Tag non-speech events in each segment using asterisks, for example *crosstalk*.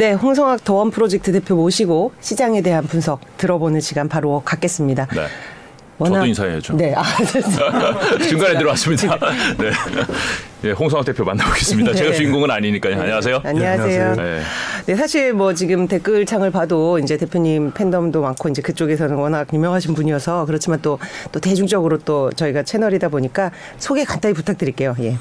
네, 홍성학 더원 프로젝트 대표 모시고 시장에 대한 분석 들어보는 시간 바로 갖겠습니다. 네. 저도 인사해야죠. 네. 아, *laughs* 중간에 들어왔습니다. 네. 네, 홍성학 대표 만나보겠습니다. 네. 제가 주인공은 아니니까요. 네. 안녕하세요. 안녕하세요. 네. 네. 사실 뭐 지금 댓글 창을 봐도 이제 대표님 팬덤도 많고 이제 그쪽에서는 워낙 유명하신 분이어서 그렇지만 또, 또 대중적으로 또 저희가 채널이다 보니까 소개 간단히 부탁드릴게요. 예.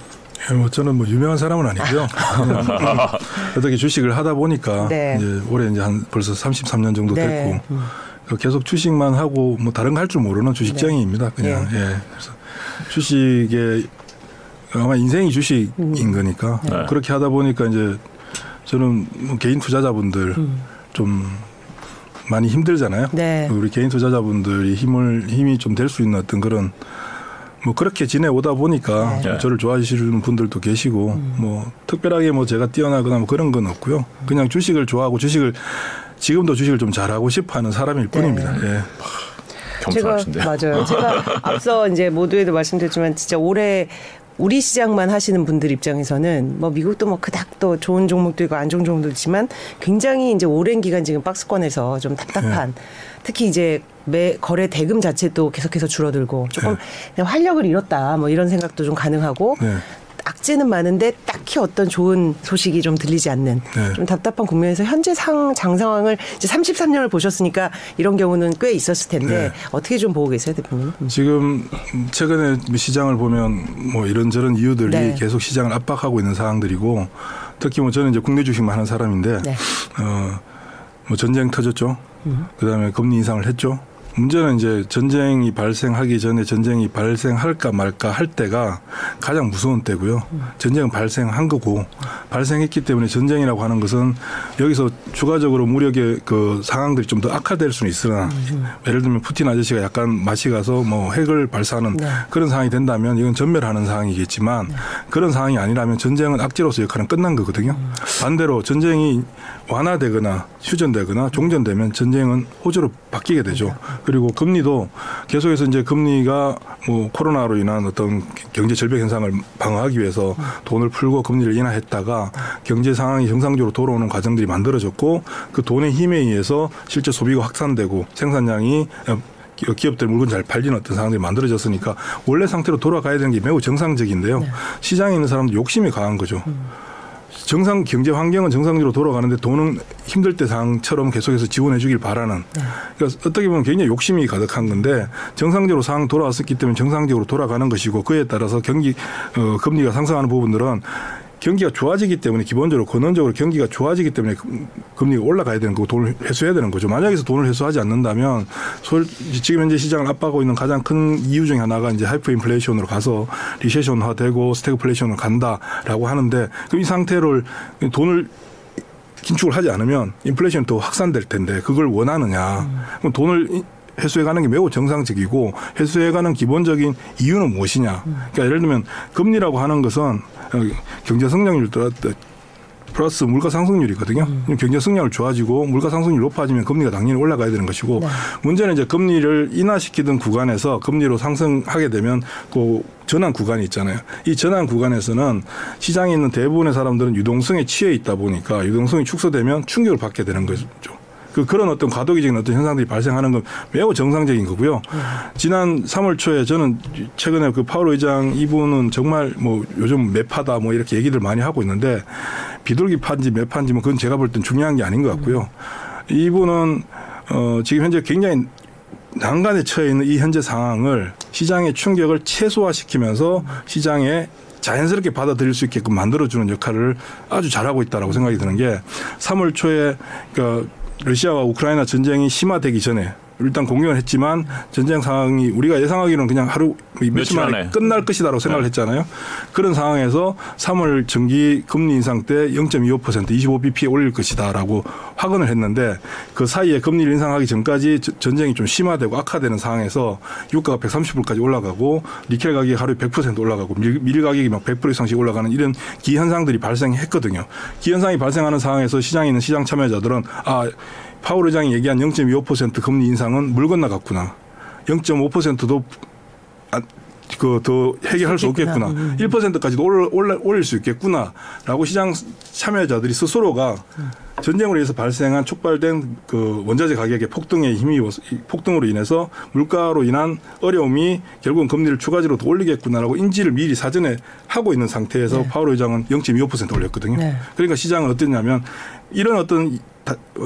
예, 뭐 저는 뭐 유명한 사람은 아니고요. *laughs* 어떻게 주식을 하다 보니까 네. 이제 올해 이제 한 벌써 33년 정도 네. 됐고 음. 계속 주식만 하고 뭐 다른 거 할 줄 모르는 주식장애입니다. 네. 그냥 예. 예. 그래서 주식에 아마 인생이 주식인 음. 거니까 네. 그렇게 하다 보니까 이제 저는 뭐 개인 투자자분들 음. 좀 많이 힘들잖아요. 네. 우리 개인 투자자분들이 힘을 힘이 좀 될 수 있는 어떤 그런 뭐 그렇게 지내오다 보니까 네. 저를 좋아하시는 분들도 계시고 음. 뭐 특별하게 뭐 제가 뛰어나거나 뭐 그런 건 없고요. 그냥 주식을 좋아하고 주식을 지금도 주식을 좀 잘하고 싶어하는 사람일 네. 뿐입니다. 예. 겸손하신데요. 제가 맞아요. 제가 *laughs* 앞서 이제 모두에도 말씀드렸지만 진짜 올해 우리 시장만 하시는 분들 입장에서는 뭐 미국도 뭐 그닥 또 좋은 종목도 있고 안 좋은 종목도 있지만 굉장히 이제 오랜 기간 지금 박스권에서 좀 답답한 네. 특히 이제 매 거래 대금 자체도 계속해서 줄어들고 조금 네. 활력을 잃었다 뭐 이런 생각도 좀 가능하고 네. 악재는 많은데 딱히 어떤 좋은 소식이 좀 들리지 않는 네. 좀 답답한 국면에서 현재 상, 장 상황을 이제 33년을 보셨으니까 이런 경우는 꽤 있었을 텐데 네. 어떻게 좀 보고 계세요, 대표님? 음. 지금 최근에 시장을 보면 뭐 이런저런 이유들이 네. 계속 시장을 압박하고 있는 상황들이고 특히 뭐 저는 이제 국내 주식만 하는 사람인데 네. 어뭐 전쟁 터졌죠. 음. 그다음에 금리 인상을 했죠. 문제는 이제 전쟁이 발생하기 전에 전쟁이 발생할까 말까 할 때가 가장 무서운 때고요. 전쟁은 발생한 거고 발생했기 때문에 전쟁이라고 하는 것은 여기서 추가적으로 무력의 그 상황들이 좀 더 악화될 수는 있으나 예를 들면 푸틴 아저씨가 약간 맛이 가서 뭐 핵을 발사하는 네. 그런 상황이 된다면 이건 전멸하는 상황이겠지만 네. 그런 상황이 아니라면 전쟁은 악재로서 역할은 끝난 거거든요. 반대로 전쟁이 완화되거나 휴전되거나 종전되면 전쟁은 호주로 바뀌게 되죠. 그리고 금리도 계속해서 이제 금리가 뭐 코로나로 인한 어떤 경제 절벽 현상을 방어하기 위해서 돈을 풀고 금리를 인하했다가 경제 상황이 정상적으로 돌아오는 과정들이 만들어졌고 그 돈의 힘에 의해서 실제 소비가 확산되고 생산량이 기업들 물건 잘 팔리는 어떤 상황들이 만들어졌으니까 원래 상태로 돌아가야 되는 게 매우 정상적인데요. 네. 시장에 있는 사람도 욕심이 강한 거죠. 음. 정상 경제 환경은 정상적으로 돌아가는데 돈은 힘들 때 상처럼 계속해서 지원해 주길 바라는 네. 그러니까 어떻게 보면 굉장히 욕심이 가득한 건데 정상적으로 상황 돌아왔었기 때문에 정상적으로 돌아가는 것이고 그에 따라서 경기 어, 금리가 상승하는 부분들은 경기가 좋아지기 때문에 기본적으로 근원적으로 경기가 좋아지기 때문에 금리가 올라가야 되는 거고 돈을 회수해야 되는 거죠. 만약에서 돈을 회수하지 않는다면 지금 현재 시장을 압박하고 있는 가장 큰 이유 중에 하나가 이제 하이퍼 인플레이션으로 가서 recession화 되고 스태그플레이션으로 간다라고 하는데 그럼 이 상태를 돈을 긴축을 하지 않으면 인플레이션이 더 확산될 텐데 그걸 원하느냐. 그럼 돈을 회수해가는 게 매우 정상적이고 회수해가는 기본적인 이유는 무엇이냐. 그러니까 예를 들면 금리라고 하는 것은 경제 성장률 플러스 물가 상승률이거든요. 음. 경제 성장률 좋아지고 물가 상승률 높아지면 금리가 당연히 올라가야 되는 것이고 네. 문제는 이제 금리를 인하시키던 구간에서 금리로 상승하게 되면 그 전환 구간이 있잖아요. 이 전환 구간에서는 시장에 있는 대부분의 사람들은 유동성에 취해 있다 보니까 유동성이 축소되면 충격을 받게 되는 거죠. 그 그런 어떤 과도기적인 어떤 현상들이 발생하는 건 매우 정상적인 거고요. 지난 3월 초에 저는 최근에 그 파월 의장 이분은 정말 뭐 요즘 매파다 뭐 이렇게 얘기들 많이 하고 있는데 비둘기 판지 매파인지 뭐 그건 제가 볼 땐 중요한 게 아닌 것 같고요. 이분은 어 지금 현재 굉장히 난간에 처해 있는 이 현재 상황을 시장의 충격을 최소화시키면서 시장에 자연스럽게 받아들일 수 있게끔 만들어주는 역할을 아주 잘하고 있다라고 생각이 드는 게 3월 초에 그 러시아와 우크라이나 전쟁이 심화되기 전에 일단 공격을 했지만 전쟁 상황이 우리가 예상하기로는 그냥 하루 며칠 만에 끝날 것이다라고 생각을 네. 했잖아요. 그런 상황에서 3월 정기 금리 인상 때 0.25% 25bp 올릴 것이다라고 확언을 했는데 그 사이에 금리를 인상하기 전까지 전쟁이 좀 심화되고 악화되는 상황에서 유가가 130불까지 올라가고 니켈 가격이 하루에 100% 올라가고 밀, 밀 가격이 막 100% 이상씩 올라가는 이런 기현상들이 발생했거든요. 기현상이 발생하는 상황에서 시장에 있는 시장 참여자들은 아 파월 의장이 얘기한 0.25% 금리 인상은 물 건너갔구나. 0.5%도 아, 그더 해결할 수 없겠구나. 음. 1%까지도 올라, 올라, 올릴 수 있겠구나라고 시장 참여자들이 스스로가 전쟁으로 인해서 발생한 촉발된 그 원자재 가격의 폭등에 힘이 폭등으로 인해서 물가로 인한 어려움이 결국은 금리를 추가적으로 더 올리겠구나라고 인지를 미리 사전에 하고 있는 상태에서 네. 파월 의장은 0.25% 올렸거든요. 네. 그러니까 시장은 어땠냐면 이런 어떤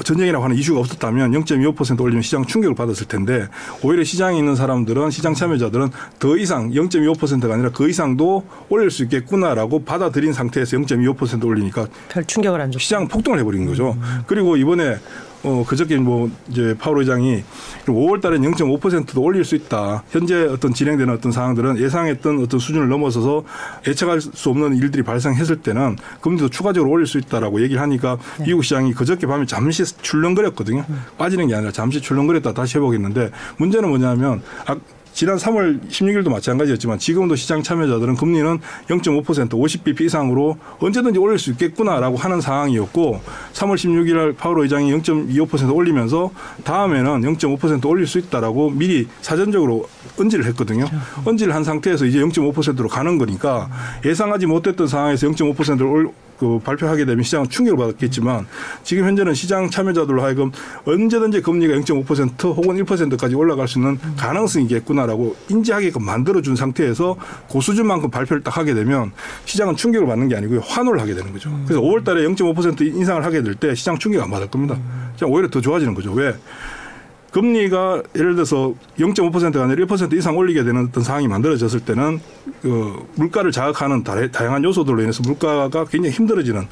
전쟁이라고 하는 이슈가 없었다면 0.25% 올리면 시장 충격을 받았을 텐데 오히려 시장에 있는 사람들은 시장 참여자들은 더 이상 0.25%가 아니라 그 이상도 올릴 수 있겠구나라고 받아들인 상태에서 0.25% 올리니까 별 충격을 안 줬죠. 시장 폭등을 해버린 거죠. 음. 그리고 이번에 어, 그저께 뭐 이제 파월 의장이 5월 달엔 0.5%도 올릴 수 있다. 현재 어떤 진행되는 어떤 상황들은 예상했던 어떤 수준을 넘어서서 예측할 수 없는 일들이 발생했을 때는 금리도 추가적으로 올릴 수 있다라고 얘기를 하니까 네. 미국 시장이 그저께 밤에 잠시 출렁거렸거든요. 음. 빠지는 게 아니라 잠시 출렁거렸다 다시 해보겠는데 문제는 뭐냐면 아, 지난 3월 16일도 마찬가지였지만 지금도 시장 참여자들은 금리는 0.5% 50bp 이상으로 언제든지 올릴 수 있겠구나라고 하는 상황이었고 3월 16일 파월 의장이 0.25% 올리면서 다음에는 0.5% 올릴 수 있다라고 미리 사전적으로 언지를 했거든요. 언지를 한 상태에서 이제 0.5%로 가는 거니까 예상하지 못했던 상황에서 0.5%를 그 발표하게 되면 시장은 충격을 받았겠지만 지금 현재는 시장 참여자들로 하여금 언제든지 금리가 0.5% 혹은 1%까지 올라갈 수 있는 가능성이 있겠구나라고 인지하게끔 만들어준 상태에서 그 수준만큼 발표를 딱 하게 되면 시장은 충격을 받는 게 아니고요. 환호를 하게 되는 거죠. 그래서 5월 달에 0.5% 인상을 하게 될 때 시장 충격 안 받을 겁니다. 오히려 더 좋아지는 거죠. 왜? 금리가 예를 들어서 0.5%가 아니라 1% 이상 올리게 되는 어떤 상황이 만들어졌을 때는 그 물가를 자극하는 다양한 요소들로 인해서 물가가 굉장히 힘들어지는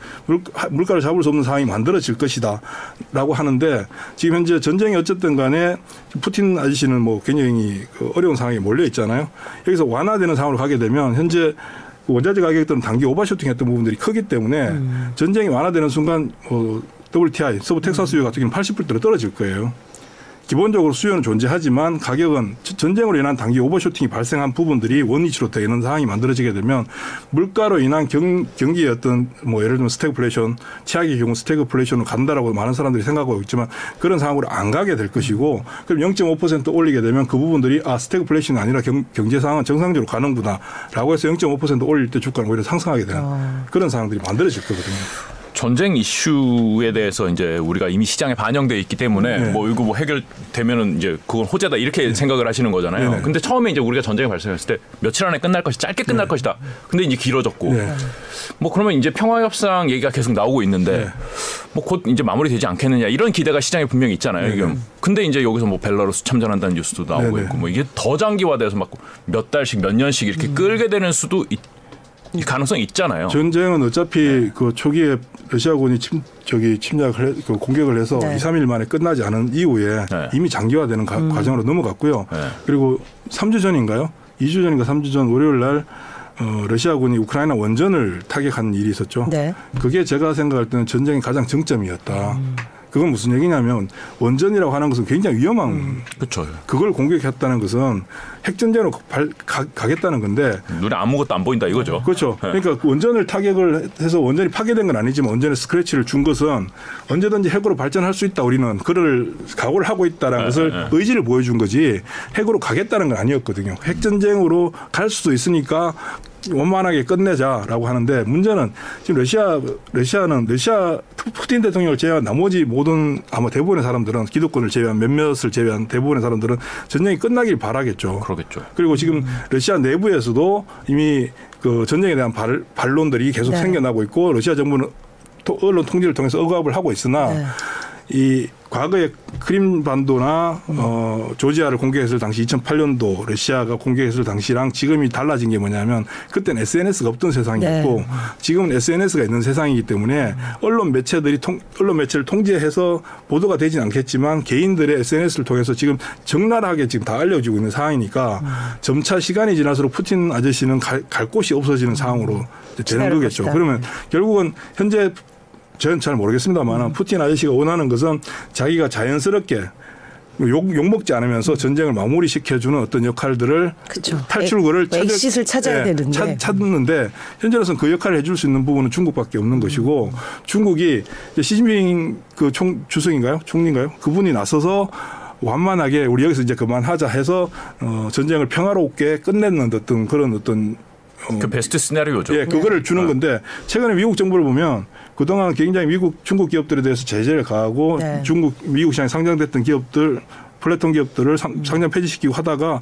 물가를 잡을 수 없는 상황이 만들어질 것이다라고 하는데 지금 현재 전쟁이 어쨌든 간에 푸틴 아저씨는 뭐 굉장히 그 어려운 상황에 몰려 있잖아요. 여기서 완화되는 상황으로 가게 되면 현재 그 원자재 가격들은 단기 overshooting했던 부분들이 크기 때문에 음. 전쟁이 완화되는 순간 뭐 WTI 서부 텍사스 유 같은 경우는 80불대로 떨어질 거예요. 기본적으로 수요는 존재하지만 가격은 전쟁으로 인한 단기 overshooting이 발생한 부분들이 원위치로 되는 상황이 만들어지게 되면 물가로 인한 경, 경기의 어떤 뭐 예를 들면 스태그플레이션 최악의 경우 스태그플레이션으로 간다라고 많은 사람들이 생각하고 있지만 그런 상황으로 안 가게 될 것이고 그럼 0.5% 올리게 되면 그 부분들이 아 스태그플레이션이 아니라 경, 경제 상황은 정상적으로 가는구나라고 해서 0.5% 올릴 때 주가는 오히려 상승하게 되는 어. 그런 상황들이 만들어질 거거든요. 전쟁 이슈에 대해서 이제 우리가 이미 시장에 반영돼 있기 때문에 네. 뭐 이거 뭐 해결되면은 이제 그건 호재다 이렇게 네. 생각을 하시는 거잖아요. 네. 근데 처음에 이제 우리가 전쟁이 발생했을 때 며칠 안에 끝날 것이 짧게 끝날 네. 것이다. 근데 이제 길어졌고 네. 뭐 그러면 이제 평화 협상 얘기가 계속 나오고 있는데 네. 뭐곧 이제 마무리되지 않겠느냐 이런 기대가 시장에 분명히 있잖아요. 지금. 근데 이제 여기서 뭐 벨라루스 참전한다는 뉴스도 나오고 있고 뭐 이게 더 장기화돼서 막 몇 달씩 몇 년씩 이렇게 음. 끌게 되는 수도 있. 가능성이 있잖아요. 전쟁은 어차피 네. 그 초기에 러시아군이 침 저기 침략을 해, 그 공격을 해서 네. 2, 3일 만에 끝나지 않은 이후에 네. 이미 장기화되는 가, 음. 과정으로 넘어갔고요. 네. 그리고 3주 전인가요? 2주 전인가 3주 전 월요일 날 어, 러시아군이 우크라이나 원전을 타격한 일이 있었죠. 네. 그게 제가 생각할 때는 전쟁의 가장 정점이었다. 음. 그건 무슨 얘기냐면 원전이라고 하는 것은 굉장히 위험한 음, 그렇죠. 그걸 공격했다는 것은 핵전쟁으로 발, 가, 겠다는 건데 눈에 아무것도 안 보인다 이거죠. 그렇죠. 네. 그러니까 그 원전을 타격을 해서 원전이 파괴된 건 아니지만 원전에 스크래치를 준 것은 언제든지 핵으로 발전할 수 있다 우리는 그를 각오를 하고 있다라는 네, 것을 네. 의지를 보여준 거지 핵으로 가겠다는 건 아니었거든요. 핵전쟁으로 갈 수도 있으니까 원만하게 끝내자라고 하는데 문제는 지금 러시아 러시아는 러시아 푸틴 대통령을 제외한 나머지 모든 아마 대부분의 사람들은 기득권을 제외한 몇몇을 제외한 대부분의 사람들은 전쟁이 끝나길 바라겠죠. 그러겠죠. 그리고 지금 러시아 내부에서도 이미 그 전쟁에 대한 발, 반론들이 계속 네. 생겨나고 있고 러시아 정부는 언론 통제를 통해서 억압을 하고 있으나 네. 이 과거에 크림 반도나 어 조지아를 공격했을 당시 2008년도 러시아가 공격했을 당시랑 지금이 달라진 게 뭐냐면 그때는 SNS가 없던 세상이었고 네. 지금은 SNS가 있는 세상이기 때문에 언론 매체들이 통, 언론 매체를 통제해서 보도가 되진 않겠지만 개인들의 SNS를 통해서 지금 적나라하게 지금 다 알려지고 있는 상황이니까 점차 시간이 지날수록 푸틴 아저씨는 갈, 갈 곳이 없어지는 상황으로 되는 거겠죠. 그러면 결국은 현재 저는 잘 모르겠습니다만 음. 푸틴 아저씨가 원하는 것은 자기가 자연스럽게 욕, 욕 먹지 않으면서 전쟁을 마무리 시켜주는 어떤 역할들을 그쵸. 탈출구를 찾을, 찾아 야 예, 되는데 찾, 찾는데 현재로서는 그 역할을 해줄 수 있는 부분은 중국밖에 없는 음. 것이고 중국이 시진핑 그 총 주석인가요 총리인가요 그분이 나서서 완만하게 우리 여기서 이제 그만하자 해서 어, 전쟁을 평화롭게 끝내는 어떤 그런 어떤 어, 그 베스트 시나리오죠. 예, 그거를 네. 주는 건데 최근에 미국 정부를 보면 그동안 굉장히 미국 중국 기업들에 대해서 제재를 가하고 네. 중국 미국 시장에 상장됐던 기업들 플랫폼 기업들을 상, 장 폐지시키고 하다가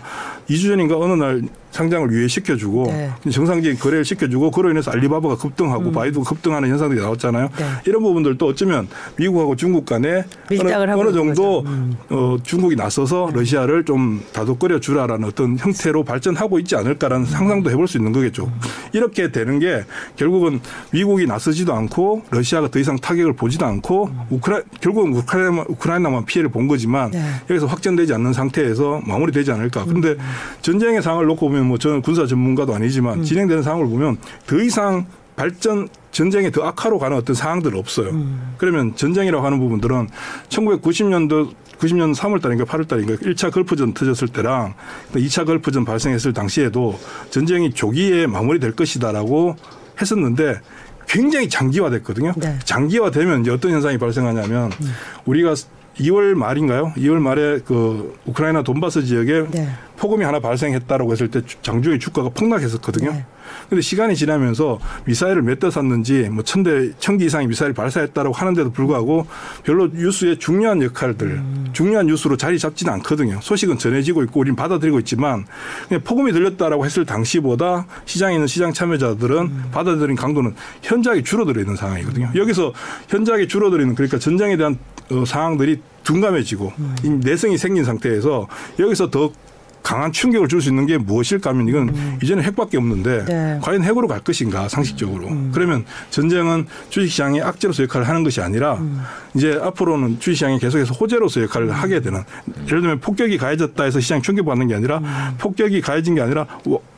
2주 전인가 어느 날 상장을 유예시켜주고 네. 정상적인 거래를 시켜주고 그로 인해서 알리바바가 급등하고 음. 바이두가 급등하는 현상들이 나왔잖아요. 네. 이런 부분들도 어쩌면 미국하고 중국 간에 어느, 어느, 정도 음. 어, 중국이 나서서 네. 러시아를 좀 다독거려 주라라는 어떤 형태로 발전하고 있지 않을까라는 음. 상상도 해볼 수 있는 거겠죠. 음. 이렇게 되는 게 결국은 미국이 나서지도 않고 러시아가 더 이상 타격을 보지도 않고 음. 우크라 결국은 우크라이나, 우크라이나만 피해를 본 거지만 네. 여기서 확전되지 않는 상태에서 마무리되지 않을까. 그런데 음. 전쟁의 상황을 놓고 보면 뭐 저는 군사 전문가도 아니지만 음. 진행되는 상황을 보면 더 이상 발전 전쟁이 더 악화로 가는 어떤 상황들 없어요. 음. 그러면 전쟁이라고 하는 부분들은 1990년도 90년 3월 달인가 8월 달인가 1차 걸프전 터졌을 때랑 2차 걸프전 발생했을 당시에도 전쟁이 조기에 마무리될 것이다라고 했었는데 굉장히 장기화됐거든요. 네. 장기화되면 이제 어떤 현상이 발생하냐면 음. 우리가 2월 말인가요? 2월 말에 그 우크라이나 돈바스 지역에 네. 폭음이 하나 발생했다라고 했을 때 장중에 주가가 폭락했었거든요. 네. 근데 시간이 지나면서 미사일을 몇대 쐈는지 뭐 천 대, 천기 이상의 미사일을 발사했다라고 하는데도 불구하고 별로 뉴스의 중요한 역할들, 음. 중요한 뉴스로 자리 잡지는 않거든요. 소식은 전해지고 있고 우리는 받아들이고 있지만 그냥 폭음이 들렸다라고 했을 당시보다 시장에 있는 시장 참여자들은 음. 받아들인 강도는 현저하게 줄어들어 있는 상황이거든요. 음. 여기서 현저하게 줄어들이는 그러니까 전쟁에 대한 어, 상황들이 둔감해지고 음. 내성이 생긴 상태에서 여기서 더 강한 충격을 줄 수 있는 게 무엇일까 하면 이건 음. 이제는 핵밖에 없는데 네. 과연 핵으로 갈 것인가 상식적으로 음. 그러면 전쟁은 주식시장의 악재로서 역할을 하는 것이 아니라 음. 이제 앞으로는 주식시장이 계속해서 호재로서 역할을 하게 되는 예를 들면 폭격이 가해졌다 해서 시장이 충격받는 게 아니라 음. 폭격이 가해진 게 아니라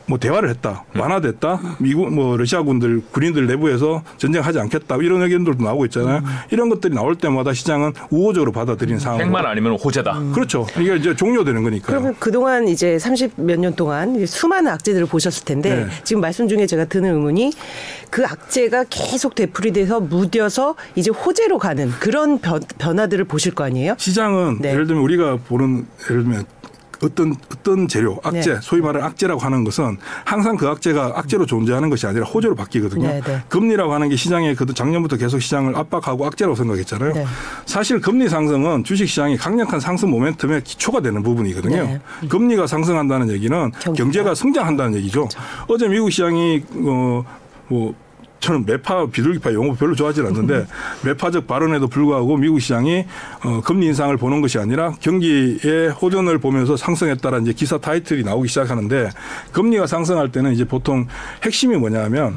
뭐 대화를 했다, 음. 완화됐다, 미국 뭐 러시아군들 군인들 내부에서 전쟁하지 않겠다 이런 의견들도 나오고 있잖아요. 음. 이런 것들이 나올 때마다 시장은 우호적으로 받아들이는 상황. 핵만 아니면 호재다. 음. 그렇죠. 이게 이제 종료되는 거니까. 그러면 그동안 이제 30 몇 년 동안 수많은 악재들을 보셨을 텐데 네. 지금 말씀 중에 제가 드는 의문이 그 악재가 계속 되풀이돼서 무뎌서 이제 호재로 가는 그런 변, 변화들을 보실 거 아니에요? 시장은 네. 예를 들면 우리가 보는 예를 들면 어떤 어떤 재료, 악재, 네. 소위 말하는 악재라고 하는 것은 항상 그 악재가 악재로 존재하는 것이 아니라 호재로 바뀌거든요. 네, 네. 금리라고 하는 게 시장에 그 작년부터 계속 시장을 압박하고 악재라고 생각했잖아요. 네. 사실 금리 상승은 주식 시장이 강력한 상승 모멘텀의 기초가 되는 부분이거든요. 네. 금리가 상승한다는 얘기는 경제가, 가 성장한다는 얘기죠. 그렇죠. 어제 미국 시장이 어뭐 저는 매파 비둘기파 용어 별로 좋아하지 않는데 *laughs* 매파적 발언에도 불구하고 미국 시장이 어, 금리 인상을 보는 것이 아니라 경기의 호전을 보면서 상승했다라는 이제 기사 타이틀이 나오기 시작하는데 금리가 상승할 때는 이제 보통 핵심이 뭐냐면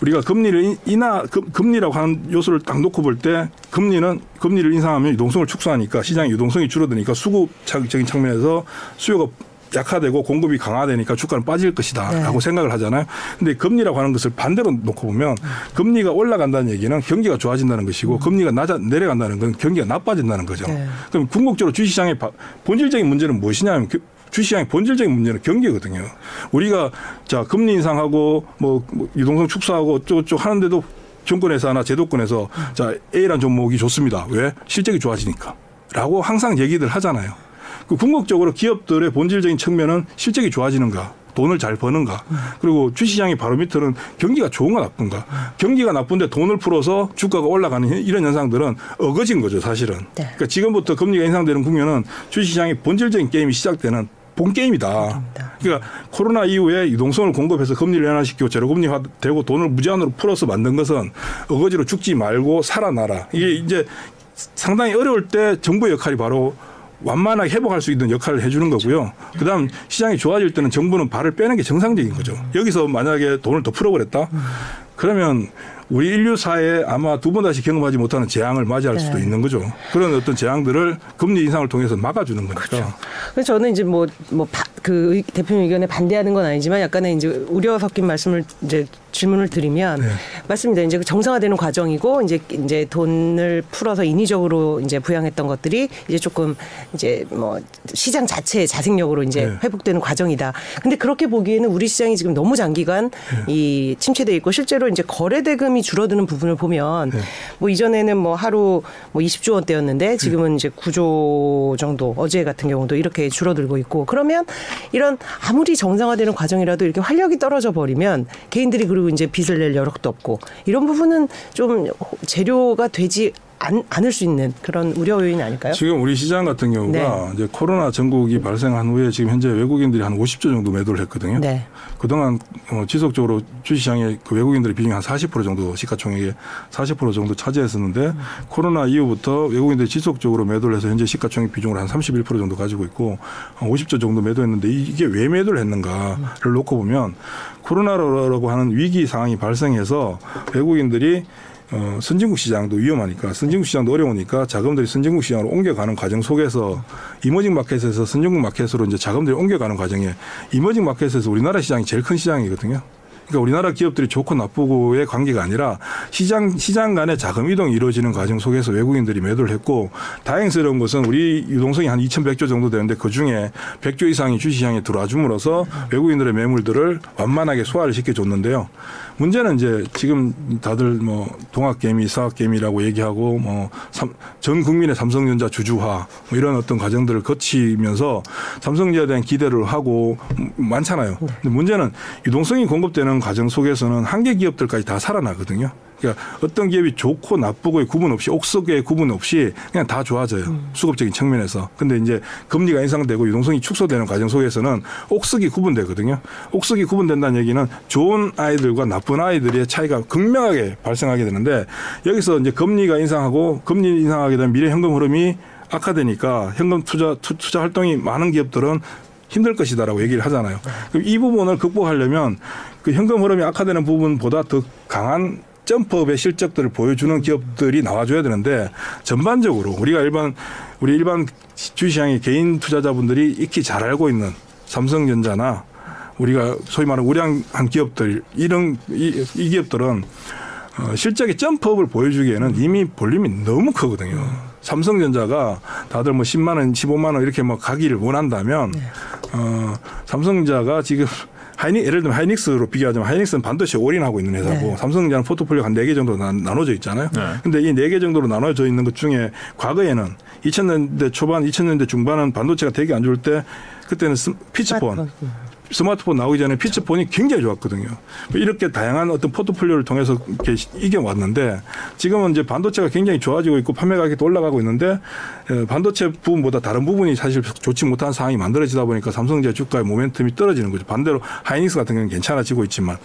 우리가 금리를 인하 금리라고 하는 요소를 딱 놓고 볼 때 금리는 금리를 인상하면 유동성을 축소하니까 시장 유동성이 줄어드니까 수급적인 측면에서 수요가 약화되고 공급이 강화되니까 주가는 빠질 것이다라고 네. 생각을 하잖아요. 근데 금리라고 하는 것을 반대로 놓고 보면 금리가 올라간다는 얘기는 경기가 좋아진다는 것이고 음. 금리가 낮아 내려간다는 건 경기가 나빠진다는 거죠. 네. 그럼 궁극적으로 주식시장의 본질적인 문제는 무엇이냐면 그 주시장의 본질적인 문제는 경기거든요. 우리가 자 금리 인상하고 뭐, 뭐 유동성 축소하고 어쩌고저쩌고 하는데도 정권에서나 제도권에서 음. 자 A란 종목이 좋습니다. 왜 실적이 좋아지니까. 라고 항상 얘기들 하잖아요. 그 궁극적으로 기업들의 본질적인 측면은 실적이 좋아지는가. 돈을 잘 버는가. 그리고 주시장의 바로미터는 경기가 좋은가 나쁜가. 경기가 나쁜데 돈을 풀어서 주가가 올라가는 이런 현상들은 어거진 거죠, 사실은. 네. 그러니까 지금부터 금리가 인상되는 국면은 주시장의 본질적인 게임이 시작되는 본 게임이다. 그러니까 코로나 이후에 유동성을 공급해서 금리를 완화시키고 제로금리화 되고 돈을 무제한으로 풀어서 만든 것은 어거지로 죽지 말고 살아나라. 이게 이제 상당히 어려울 때 정부의 역할이 바로 완만하게 회복할 수 있는 역할을 해주는 거고요. 그다음 시장이 좋아질 때는 정부는 발을 빼는 게 정상적인 거죠. 여기서 만약에 돈을 더 풀어버렸다. 그러면 우리 인류 사회에 아마 두 번 다시 경험하지 못하는 재앙을 맞이할 네. 수도 있는 거죠. 그런 어떤 재앙들을 금리 인상을 통해서 막아주는 거니까. 그렇죠. 그래서 저는 이제 뭐 뭐그 대표님 의견에 반대하는 건 아니지만 약간의 이제 우려 섞인 말씀을 이제 질문을 드리면 네. 맞습니다. 이제 그 정상화되는 과정이고 이제 이제 돈을 풀어서 인위적으로 이제 부양했던 것들이 이제 조금 이제 뭐 시장 자체의 자생력으로 이제 네. 회복되는 과정이다. 근데 그렇게 보기에는 우리 시장이 지금 너무 장기간 네. 이 침체돼 있고 실제로 이제 거래 대금이 굉장히 줄어드는 부분을 보면 네. 뭐 이전에는 뭐 하루 뭐 20조 원대였는데 지금은 이제 9조 정도 어제 같은 경우도 이렇게 줄어들고 있고 그러면 이런 아무리 정상화되는 과정이라도 이렇게 활력이 떨어져 버리면 개인들이 그리고 이제 빚을 낼 여력도 없고 이런 부분은 좀 재료가 되지 안, 않을 수 있는 그런 우려 요인이 아닐까요? 지금 우리 시장 같은 경우가 네. 이제 코로나 전국이 발생한 후에 지금 현재 외국인들이 한 50조 정도 매도를 했거든요. 네. 그동안 어, 지속적으로 주시장에 그 외국인들의 비중이 한 40% 정도 시가총액의 40% 정도 차지했었는데 음. 코로나 이후부터 외국인들이 지속적으로 매도를 해서 현재 시가총액 비중을 한 31% 정도 가지고 있고 한 50조 정도 매도했는데 이게 왜 매도를 했는가를 놓고 보면 코로나라고 하는 위기 상황이 발생해서 외국인들이 어, 선진국 시장도 위험하니까 선진국 시장도 어려우니까 자금들이 선진국 시장으로 옮겨가는 과정 속에서 이머징 마켓에서 선진국 마켓으로 이제 자금들이 옮겨가는 과정에 이머징 마켓에서 우리나라 시장이 제일 큰 시장이거든요. 그러니까 우리나라 기업들이 좋고 나쁘고의 관계가 아니라 시장 시장 간의 자금 이동이 이루어지는 과정 속에서 외국인들이 매도를 했고 다행스러운 것은 우리 유동성이 한 2,100조 정도 되는데 그 중에 100조 이상이 주시장에 들어와 줌으로써 외국인들의 매물들을 완만하게 소화를 시켜줬는데요. 문제는 이제 지금 다들 뭐 동학개미, 사학개미라고 얘기하고 뭐 전 국민의 삼성전자 주주화 뭐 이런 어떤 과정들을 거치면서 삼성전자에 대한 기대를 하고 많잖아요. 근데 문제는 유동성이 공급되는 과정 속에서는 한계 기업들까지 다 살아나거든요. 그러니까 어떤 기업이 좋고 나쁘고의 구분 없이 옥석의 구분 없이 그냥 다 좋아져요. 음. 수급적인 측면에서. 근데 이제 금리가 인상되고 유동성이 축소되는 과정 속에서는 옥석이 구분되거든요. 옥석이 구분된다는 얘기는 좋은 아이들과 나쁜 아이들의 차이가 극명하게 발생하게 되는데 여기서 이제 금리가 인상하고 금리 인상하게 되면 미래 현금 흐름이 악화되니까 현금 투자 투자 활동이 많은 기업들은 힘들 것이다라고 얘기를 하잖아요. 그럼 이 부분을 극복하려면 그 현금 흐름이 악화되는 부분보다 더 강한 점프업의 실적들을 보여주는 기업들이 나와줘야 되는데 전반적으로 우리가 일반 우리 일반 주시장의 개인 투자자분들이 익히 잘 알고 있는 삼성전자나 우리가 소위 말하는 우량한 기업들 이런 이, 이 기업들은 어, 실적의 jump up을 보여주기에는 이미 볼륨이 너무 크거든요. 삼성전자가 다들 뭐 10만 원, 15만 원 이렇게 뭐 가기를 원한다면 네. 어, 삼성전자가 지금 하이닉 예를 들면 하이닉스로 비교하자면 하이닉스는 반도체 올인하고 있는 회사고 네. 삼성전자는 포트폴리오 한네 개 정도 나, 눠져 있잖아요. 네. 근데 이 네 개 정도로 나눠져 있는 것 중에 과거에는 2000년대 초반, 2000년대 중반은 반도체가 되게 안 좋을 때 그때는 feature phone 스마트폰 나오기 전에 feature phone이 굉장히 좋았거든요. 이렇게 다양한 어떤 포트폴리오를 통해서 이겨왔는데 지금은 이제 반도체가 굉장히 좋아지고 있고 판매 가격이 올라가고 있는데 반도체 부분보다 다른 부분이 사실 좋지 못한 상황이 만들어지다 보니까 삼성전자 주가의 모멘텀이 떨어지는 거죠. 반대로 하이닉스 같은 경우는 괜찮아지고 있지만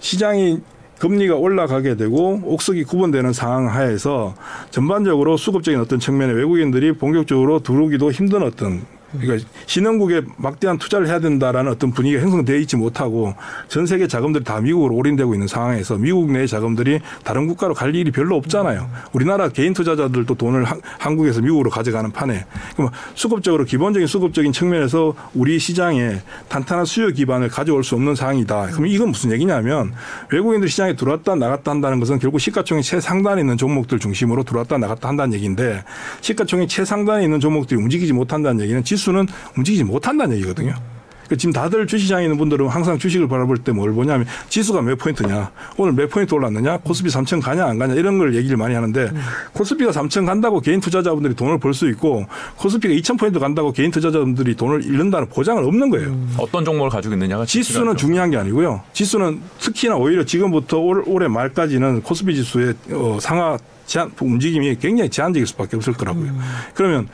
시장이 금리가 올라가게 되고 옥석이 구분되는 상황 하에서 전반적으로 수급적인 어떤 측면에 외국인들이 본격적으로 들어오기도 힘든 어떤 그러니까 신흥국에 막대한 투자를 해야 된다라는 어떤 분위기가 형성되어 있지 못하고 전 세계 자금들이 다 미국으로 올인되고 있는 상황에서 미국 내 자금들이 다른 국가로 갈 일이 별로 없잖아요. 우리나라 개인 투자자들도 돈을 한국에서 미국으로 가져가는 판에 그럼 수급적으로 기본적인 수급적인 측면에서 우리 시장에 탄탄한 수요 기반을 가져올 수 없는 상황이다. 그럼 이건 무슨 얘기냐면 외국인들 시장에 들어왔다 나갔다 한다는 것은 결국 시가총액 최상단에 있는 종목들 중심으로 들어왔다 나갔다 한다는 얘기인데 시가총액 최상단에 있는 종목들이 움직이지 못한다는 얘기는 지수 지수는 움직이지 못한다는 얘기거든요. 그러니까 지금 다들 주시장에 있는 분들은 항상 주식을 바라볼 때 뭘 보냐면 지수가 몇 포인트냐, 오늘 몇 포인트 올랐느냐, 코스피 3천 가냐 안 가냐 이런 걸 얘기를 많이 하는데 음. 코스피가 3천 간다고 개인 투자자분들이 돈을 벌 수 있고 코스피가 2천 포인트 간다고 개인 투자자분들이 돈을 잃는다는 보장은 없는 거예요. 음. 어떤 종목을 가지고 있느냐가 지수는 중요한 게 아니고요. 지수는 특히나 오히려 지금부터 올, 올해 말까지는 코스피 지수의 어, 상하 제한, 움직임이 굉장히 제한적일 수밖에 없을 거라고요. 음. 그러면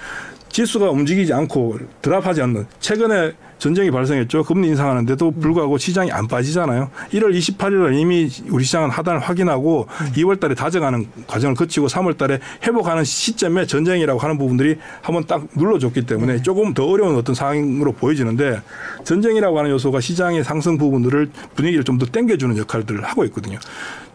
지수가 움직이지 않고 드랍하지 않는 최근에 전쟁이 발생했죠. 금리 인상하는데도 불구하고 시장이 안 빠지잖아요. 1월 28일 이미 우리 시장은 하단을 확인하고 음. 2월 달에 다져가는 과정을 거치고 3월 달에 회복하는 시점에 전쟁이라고 하는 부분들이 한번 딱 눌러줬기 때문에 네. 조금 더 어려운 어떤 상황으로 보여지는데 전쟁이라고 하는 요소가 시장의 상승 부분들을 분위기를 좀 더 땡겨주는 역할들을 하고 있거든요.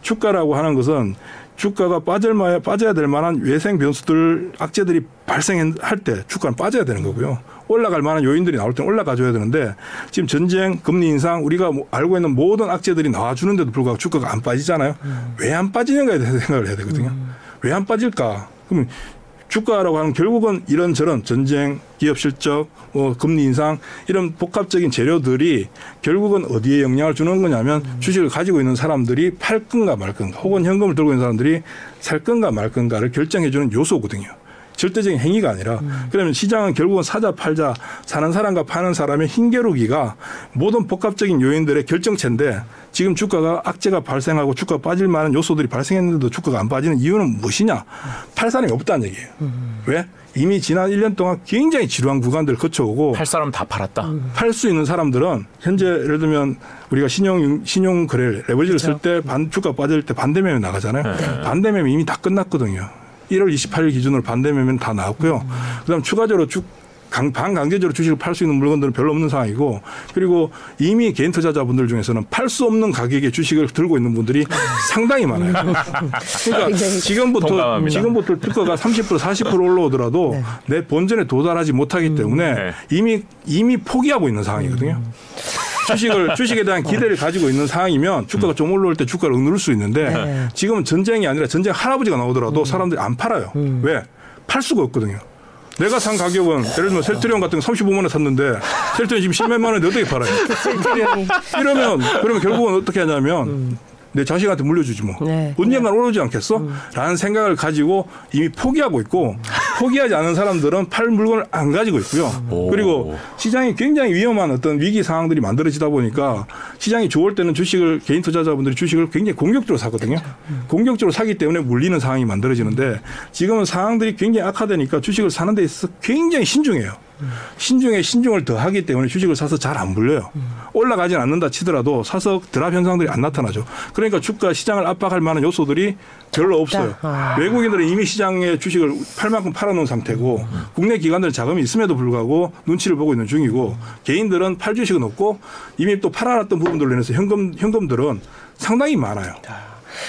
주가라고 하는 것은 주가가 빠질 만 빠져야 될 만한 외생 변수들 악재들이 발생할 때 주가는 빠져야 되는 거고요. 올라갈 만한 요인들이 나올 때는 올라가줘야 되는데 지금 전쟁, 금리 인상 우리가 뭐 알고 있는 모든 악재들이 나와주는데도 불구하고 주가가 안 빠지잖아요. 음. 왜안 빠지는가에 대해서 생각을 해야 되거든요. 음. 왜안 빠질까? 그러면 주가라고 하는 결국은 이런저런 전쟁, 기업 실적, 뭐 금리 인상 이런 복합적인 재료들이 결국은 어디에 영향을 주는 거냐면 주식을 가지고 있는 사람들이 팔 건가 말 건가 혹은 현금을 들고 있는 사람들이 살 건가 말 건가를 결정해 주는 요소거든요. 절대적인 행위가 아니라 음. 그러면 시장은 결국은 사자 팔자 사는 사람과 파는 사람의 힘겨루기가 모든 복합적인 요인들의 결정체인데 지금 주가가 악재가 발생하고 주가 빠질 만한 요소들이 발생했는데도 주가가 안 빠지는 이유는 무엇이냐? 팔 사람이 없다는 얘기예요. 음. 왜? 이미 지난 1년 동안 굉장히 지루한 구간들을 거쳐오고 팔 사람 다 팔았다. 음. 팔수 있는 사람들은 현재 예를 들면 우리가 신용 신용 거래 레버리지를. 쓸 때 반 주가 빠질 때 반대매매 나가잖아요. 네. 반대매매 이미 다 끝났거든요. 1월 28일 기준으로 반대 매매는 다 나왔고요. 그다음 추가적으로 쭉 강, 반강제적으로 주식을 팔 수 있는 물건들은 별로 없는 상황이고 그리고 이미 개인 투자자분들 중에서는 팔 수 없는 가격의 주식을 들고 있는 분들이 상당히 많아요. 그러니까 *laughs* 지금부터 동감합니다. 지금부터 주가가 30% 40% 올라오더라도 네. 내 본전에 도달하지 못하기 때문에 네. 이미 이미 포기하고 있는 상황이거든요. 주식을 주식에 대한 기대를 가지고 있는 상황이면 주가가 좀 올라올 때 주가를 누를 수 있는데 네. 지금은 전쟁이 아니라 전쟁 할아버지가 나오더라도 음. 사람들이 안 팔아요. 음. 왜? 팔 수가 없거든요. 내가 산 가격은 예를 들면 셀트리온 같은 거 35만 원에 샀는데 셀트리온 지금 10만 원에 어떻게 팔아요? *laughs* 이러면 그러면 결국은 어떻게 하냐면 음. 내 자식한테 물려주지 뭐. 네. 언젠간 오르지 않겠어? 음. 라는 생각을 가지고 이미 포기하고 있고 *laughs* 포기하지 않은 사람들은 팔 물건을 안 가지고 있고요. 오. 그리고 시장이 굉장히 위험한 어떤 위기 상황들이 만들어지다 보니까 시장이 좋을 때는 주식을 개인 투자자분들이 주식을 굉장히 공격적으로 사거든요. 음. 공격적으로 사기 때문에 물리는 상황이 만들어지는데 지금은 상황들이 굉장히 악화되니까 주식을 사는 데 있어서 굉장히 신중해요. 신중에 신중을 더하기 때문에 주식을 사서 잘 안 불려요. 올라가진 않는다 치더라도 사서 드랍 현상들이 안 나타나죠. 그러니까 주가 시장을 압박할 만한 요소들이 별로 없어요. 아. 외국인들은 이미 시장에 주식을 팔 만큼 팔아놓은 상태고 국내 기관들 자금이 있음에도 불구하고 눈치를 보고 있는 중이고 개인들은 팔 주식은 없고 이미 또 팔아놨던 부분들로 인해서 현금 현금들은 상당히 많아요.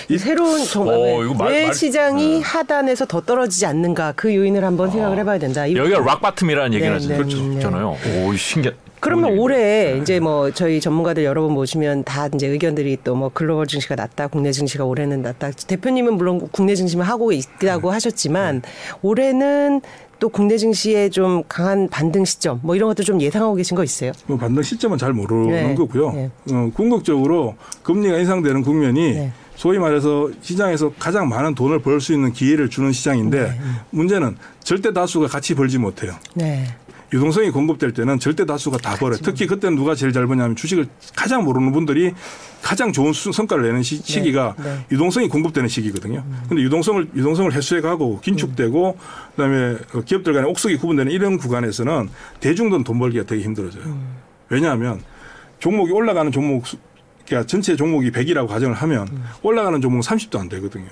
이 새로운 정왜 어, 시장이 네. 하단에서 더 떨어지지 않는가 그 요인을 한번 생각을 아. 해봐야 된다. 여기가 rock bottom이라는 얘기를 네, 네, 그렇잖아요. 네. 오 신기해. 그러면 올해 이제 뭐 저희 전문가들 여러 번 모시면 다 이제 의견들이 또 뭐 글로벌 증시가 낮다, 국내 증시가 올해는 낮다. 대표님은 물론 국내 증시만 하고 있다고 네. 하셨지만 올해는 또 국내 증시에 좀 강한 반등 시점 뭐 이런 것도 좀 예상하고 계신 거 있어요? 뭐 반등 시점은 잘 모르는 네. 거고요. 네. 어, 궁극적으로 금리가 인상되는 국면이 네. 소위 말해서 시장에서 가장 많은 돈을 벌 수 있는 기회를 주는 시장인데 네. 문제는 절대 다수가 같이 벌지 못해요. 네. 유동성이 공급될 때는 절대 다수가 다 벌어요. 특히 그때는 누가 제일 잘 버냐면 주식을 가장 모르는 분들이 가장 좋은 성과를 내는 시, 네. 기가 네. 유동성이 공급되는 시기거든요. 음. 근데 유동성을 유동성을 해소해 가고 긴축되고 음. 그다음에 기업들 간의 옥석이 구분되는 이런 구간에서는 대중돈 돈 벌기가 되게 힘들어져요. 음. 왜냐하면 종목이 올라가는 종목 그러니까 전체 종목이 100이라고 가정을 하면 음. 올라가는 종목은 30도 안 되거든요.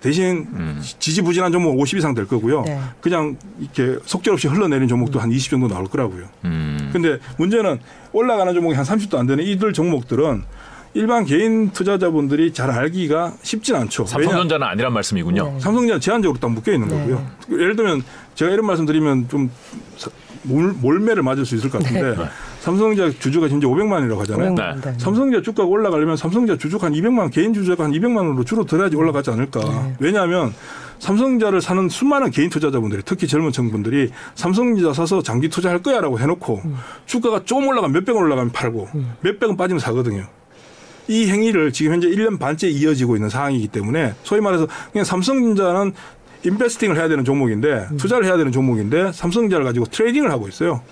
대신 음. 지지부진한 종목 50 이상 될 거고요. 네. 그냥 이렇게 속절없이 흘러내리는 종목도 음. 한20 정도 나올 거라고요. 음. 근데 문제는 올라가는 종목이 한 30도 안 되는 이들 종목들은 일반 개인 투자자분들이 잘 알기가 쉽진 않죠. 삼성전자는 아니란 말씀이군요. 네. 삼성전자 제한적으로 딱 묶여 있는 네. 거고요. 예를 들면 제가 이런 말씀 드리면 좀 몰, 몰매를 맞을 수 있을 것 같은데 네. 삼성전자 주주가 현재 500만 원이라고 하잖아요. 네. 삼성전자 주가가 올라가려면 삼성전자 주주가 한 200만 개인 주주가 한 200만 원으로 줄어들어야지 올라가지 않을까. 네. 왜냐하면 삼성전자를 사는 수많은 개인 투자자분들이 특히 젊은 층분들이 삼성전자 사서 장기 투자할 거야라고 해놓고 음. 주가가 조금 올라가면 몇백 원 올라가면 팔고 음. 몇백 원 빠지면 사거든요. 이 행위를 지금 현재 1년 반째 이어지고 있는 상황이기 때문에 소위 말해서 그냥 삼성전자는 investing을 해야 되는 종목인데 음. 투자를 해야 되는 종목인데 삼성전자를 가지고 trading을 하고 있어요.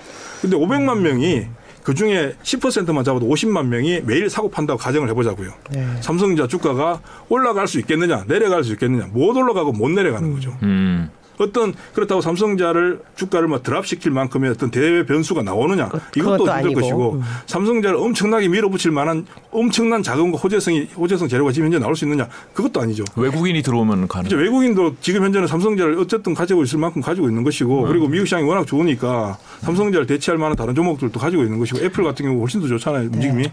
근데 500만 명이 그 중에 10%만 잡아도 50만 명이 매일 사고 판다고 가정을 해보자고요. 네. 삼성전자 주가가 올라갈 수 있겠느냐, 내려갈 수 있겠느냐, 못 올라가고 못 내려가는 거죠. 음. 어떤 그렇다고 삼성전자를 주가를 뭐 drop시킬 만큼의 어떤 대외 변수가 나오느냐 그, 이것도 힘들 아니고. 것이고 음. 삼성전자를 엄청나게 밀어붙일 만한 엄청난 자금과 호재성이 호재성 재료가 지금 현재 나올 수 있느냐 그것도 아니죠. 외국인이 들어오면 가능. 그렇죠. 외국인도 지금 현재는 삼성자를 어쨌든 가지고 있을 만큼 가지고 있는 것이고 음. 그리고 미국 시장이 워낙 좋으니까 삼성자를 대체할 만한 다른 종목들도 가지고 있는 것이고 애플 같은 경우 훨씬 더 좋잖아요 움직임이. 네.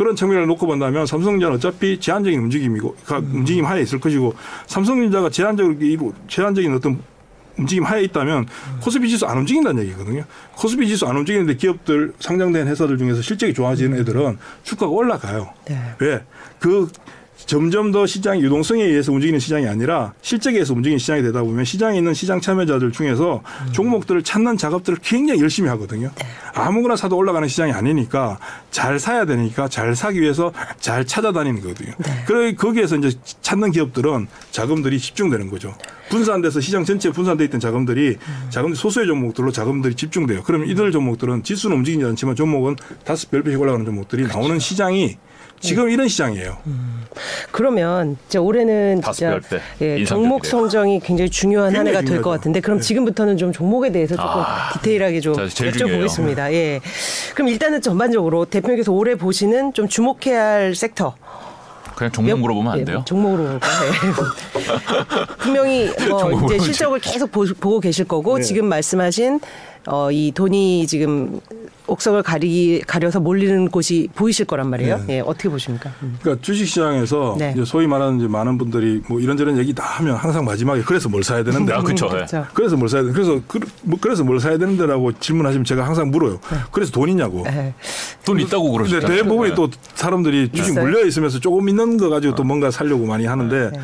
그런 측면을 놓고 본다면 삼성전자는 어차피 제한적인 움직임이고 음. 움직임 하에 있을 것이고 삼성전자가 제한적인 제한적인 어떤 움직임 하에 있다면 코스피 지수 안 움직인다는 얘기거든요. 코스피 지수 안 움직이는데 기업들 상장된 회사들 중에서 실적이 좋아지는 애들은 주가가 올라가요. 네. 왜? 그 점점 더 시장 유동성에 의해서 움직이는 시장이 아니라 실적에 의해서 움직이는 시장이 되다 보면 시장에 있는 시장 참여자들 중에서 종목들을 찾는 작업들을 굉장히 열심히 하거든요. 아무거나 사도 올라가는 시장이 아니니까 잘 사야 되니까 잘 사기 위해서 잘 찾아다니는 거거든요. 그래 거기에서 이제 찾는 기업들은 자금들이 집중되는 거죠. 분산돼서 시장 전체에 분산돼 있던 자금들이 자금 소수의 종목들로 자금들이 집중돼요. 그럼 이들 종목들은 지수는 움직이지 않지만 종목은 다섯 별 배씩 올라가는 종목들이 나오는 시장이 지금 이런 시장이에요. 그러면 이제 올해는 다섯 진짜. 예. 종목 성정이 굉장히 중요한 한 굉장히 해가 될 것. 같은데 그럼 네. 지금부터는 좀 종목에 대해서 조금 아, 디테일하게 좀 여쭤보겠습니다. 예. 그럼 일단은 전반적으로 대표님께서 올해 보시는 좀 주목해야 할 섹터 그냥 종목 몇- 물어보면 안 예, 돼요? 종목으로 볼까요? 예. *laughs* 분명히 뭐 이제. 실적을 계속 보, 고 계실 거고 네. 지금 말씀하신 어, 이 돈이 지금 옥석을 가리 가려서 몰리는 곳이 보이실 거란 말이에요. 네. 예, 어떻게 보십니까? 음. 그러니까 주식시장에서 네. 이제 소위 말하는 이제 많은 분들이 뭐 이런저런 얘기 다 하면 항상 마지막에 그래서 뭘 사야 되는데 아, 그쵸. 예. 그렇죠. 그래서 뭘 사야 돼? 그래서 그, 뭐 그래서 뭘 사야 되는데라고 질문하시면 제가 항상 물어요. 그래서 돈 있냐고. 예. 돈 있다고 그러시죠. 네. 대부분이 또 사람들이 주식? 물려 있으면서 조금 있는 거 가지고 또 뭔가 살려고 많이 하는데 네.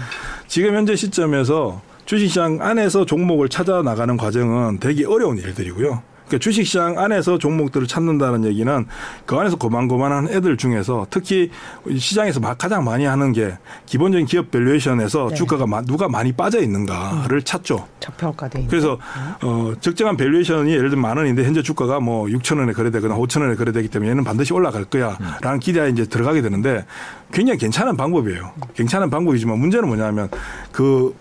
지금 현재 시점에서 주식시장 안에서 종목을 찾아 나가는 과정은 되게 어려운 일들이고요. 그러니까 주식시장 안에서 종목들을 찾는다는 얘기는 그 안에서 고만고만한 애들 중에서 특히 시장에서 막 가장 많이 하는 게 기본적인 기업 valuation에서 네. 주가가 마- 누가 많이 빠져 있는가를 찾죠. 저평가돼 있는. 그래서 어 적정한 valuation이 예를 들면 만 원인데 현재 주가가 뭐 6천 원에 거래되거나 5천 원에 거래되기 때문에 얘는 반드시 올라갈 거야라는 기대에 이제 들어가게 되는데 굉장히 괜찮은 방법이에요. 괜찮은 방법이지만 문제는 뭐냐면 그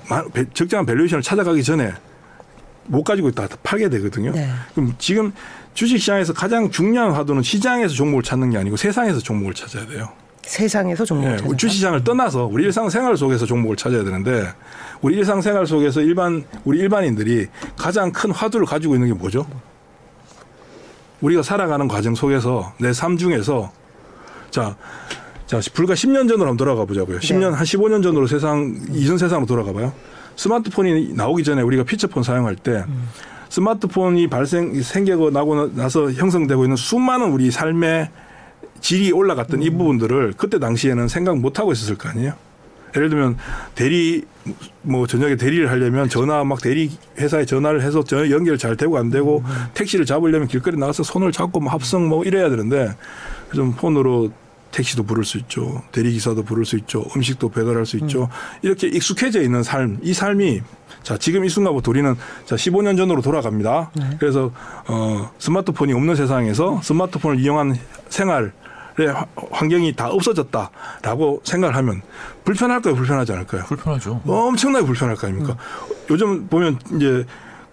적정한 valuation을 찾아가기 전에 못 가지고 다 팔게 되거든요. 네. 그럼 지금 주식시장에서 가장 중요한 화두는 시장에서 종목을 찾는 게 아니고 세상에서 종목을 찾아야 돼요. 세상에서 종목을 예, 찾아서. 주식시장을 떠나서 우리 일상생활 속에서 종목을 찾아야 되는데 우리 일상생활 속에서 일반 우리 일반인들이 가장 큰 화두를 가지고 있는 게 뭐죠? 우리가 살아가는 과정 속에서 내 삶 중에서 자, 자 불과 10년 전으로 한번 돌아가 보자고요. 10년 한 15년 전으로 세상 이전 세상으로 돌아가 봐요. 스마트폰이 나오기 전에 우리가 피처폰 사용할 때 스마트폰이 발생 생기고 나고 나서 형성되고 있는 수많은 우리 삶의 질이 올라갔던 이 부분들을 그때 당시에는 생각 못 하고 있었을 거 아니에요. 예를 들면 대리 뭐 저녁에 대리를 하려면 전화 막 대리 회사에 전화를 해서 저 연결 잘 되고 안 되고 택시를 잡으려면 길거리 나가서 손을 잡고 뭐 합성 뭐 이래야 되는데 좀 폰으로 택시도 부를 수 있죠. 대리 기사도 부를 수 있죠. 음식도 배달할 수 있죠. 이렇게 익숙해져 있는 삶, 이 삶이 자 지금 이 순간부터 우리는 자 15년 전으로 돌아갑니다. 그래서 어 스마트폰이 없는 세상에서 스마트폰을 이용한 생활 의 환경이 다 없어졌다라고 생각을 하면 불편할까요? 불편하지 않을까요? 불편하죠. 엄청나게 불편할 거 아닙니까? 요즘 보면 이제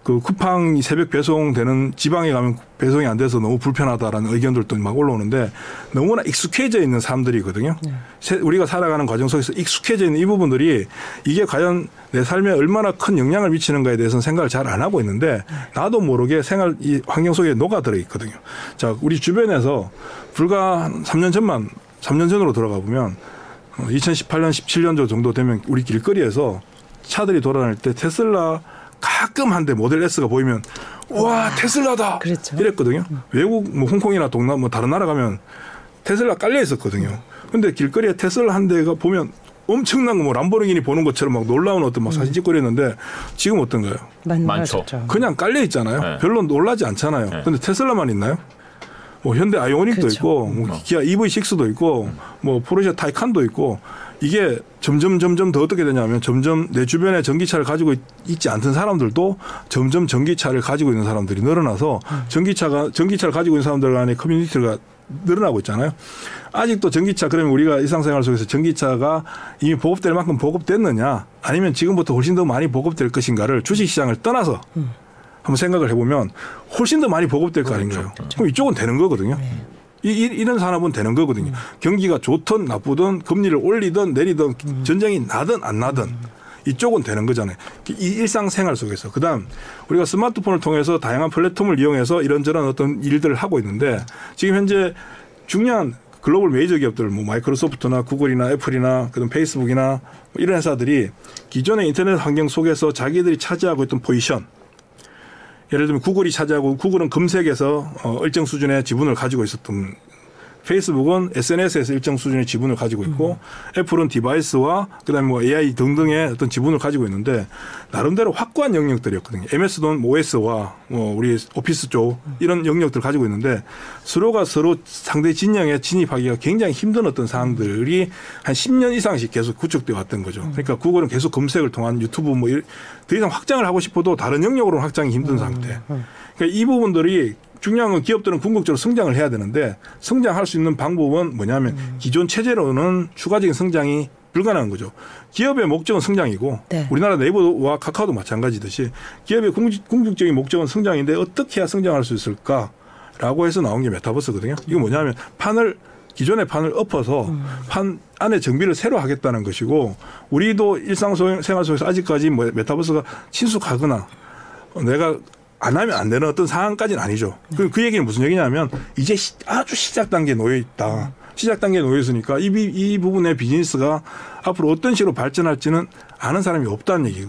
그 쿠팡이 새벽 배송되는 지방에 가면 배송이 안 돼서 너무 불편하다라는 의견들도 막 올라오는데 너무나 익숙해져 있는 사람들이거든요. 세- 우리가 살아가는 과정 속에서 익숙해져 있는 이 부분들이 이게 과연 내 삶에 얼마나 큰 영향을 미치는가에 대해서는 생각을 잘 안 하고 있는데 나도 모르게 생활 이 환경 속에 녹아들어 있거든요. 자, 우리 주변에서 불과 한 3년 전만 3년 전으로 돌아가 보면 어, 2018년, 17년 정도 되면 우리 길거리에서 차들이 돌아다닐 때 테슬라 가끔 한대 모델 S가 보이면 와 테슬라다 그랬죠. 이랬거든요. 외국 뭐 홍콩이나 동남 뭐 다른 나라 가면 테슬라 깔려 있었거든요. 근데 길거리에 테슬라 한 대가 보면 엄청난 거 뭐 람보르기니 보는 것처럼 막 놀라운 어떤 막 사진 찍고 이랬는데 지금 어떤가요? 많아졌죠. 그냥 깔려 있잖아요. 네. 별로 놀라지 않잖아요. 네. 근데 테슬라만 있나요? 뭐 현대 아이오닉도 그렇죠. 있고 뭐 기아 EV6도 있고 뭐 포르쉐 타이칸도 있고 이게 점점 점점 더 어떻게 되냐면 점점 내 주변에 전기차를 가지고 있- 있지 않던 사람들도 점점 전기차를 가지고 있는 사람들이 늘어나서 전기차가 전기차를 가지고 있는 사람들 간의 커뮤니티가 늘어나고 있잖아요. 아직도 전기차 그러면 우리가 일상생활 속에서 전기차가 이미 보급될 만큼 보급됐느냐 아니면 지금부터 훨씬 더 많이 보급될 것인가를 주식시장을 떠나서 한번 생각을 해보면 훨씬 더 많이 보급될 거 아닌가요? 그럼 이쪽은 되는 거거든요. 이, 이- 이런 산업은 되는 거거든요. 경기가 좋든 나쁘든 금리를 올리든 내리든 전쟁이 나든 안 나든 이쪽은 되는 거잖아요. 이 일상생활 속에서. 그 다음 우리가 스마트폰을 통해서 다양한 플랫폼을 이용해서 이런저런 어떤 일들을 하고 있는데 지금 현재 중요한 글로벌 메이저 기업들 뭐 마이크로소프트나 구글이나 애플이나 그다음 페이스북이나 뭐 이런 회사들이 기존의 인터넷 환경 속에서 자기들이 차지하고 있던 포지션 예를 들면 구글이 차지하고 구글은 검색에서 어, 일정 수준의 지분을 가지고 있었던 페이스북은 SNS에서 일정 수준의 지분을 가지고 있고 음. 애플은 device와 그다음에 뭐 AI 등등의 어떤 지분을 가지고 있는데 나름대로 확고한 영역들이었거든요. MS는 뭐 OS와 뭐 우리 오피스 쪽 이런 영역들 가지고 있는데 서로가 서로 상대 진영에 진입하기가 굉장히 힘든 어떤 사항들이 한 10년 이상씩 계속 구축되어 왔던 거죠. 그러니까 구글은 계속 검색을 통한 유튜브 뭐 더 이상 확장을 하고 싶어도 다른 영역으로 확장이 힘든 상태. 그러니까 이 부분들이 중요한 건 기업들은 궁극적으로 성장을 해야 되는데 성장할 수 있는 방법은 뭐냐면 음. 기존 체제로는 추가적인 성장이 불가능한 거죠. 기업의 목적은 성장이고 네. 우리나라 네이버와 카카오도 마찬가지듯이 기업의 궁극적인 목적은 성장인데 어떻게 해야 성장할 수 있을까라고 해서 나온 게 메타버스거든요. 이거 뭐냐면 판을 기존의 판을 엎어서 음. 판 안에 정비를 새로 하겠다는 것이고 우리도 일상생활 속에서 아직까지 뭐 메타버스가 친숙하거나 내가 안 하면 안 되는 어떤 상황까지는 아니죠. 그, 그 얘기는 무슨 얘기냐면 이제 시, 아주 시작 단계에 놓여 있다. 시작 단계에 놓여 있으니까 이, 이 부분의 비즈니스가 앞으로 어떤 식으로 발전할지는 아는 사람이 없다는 얘기.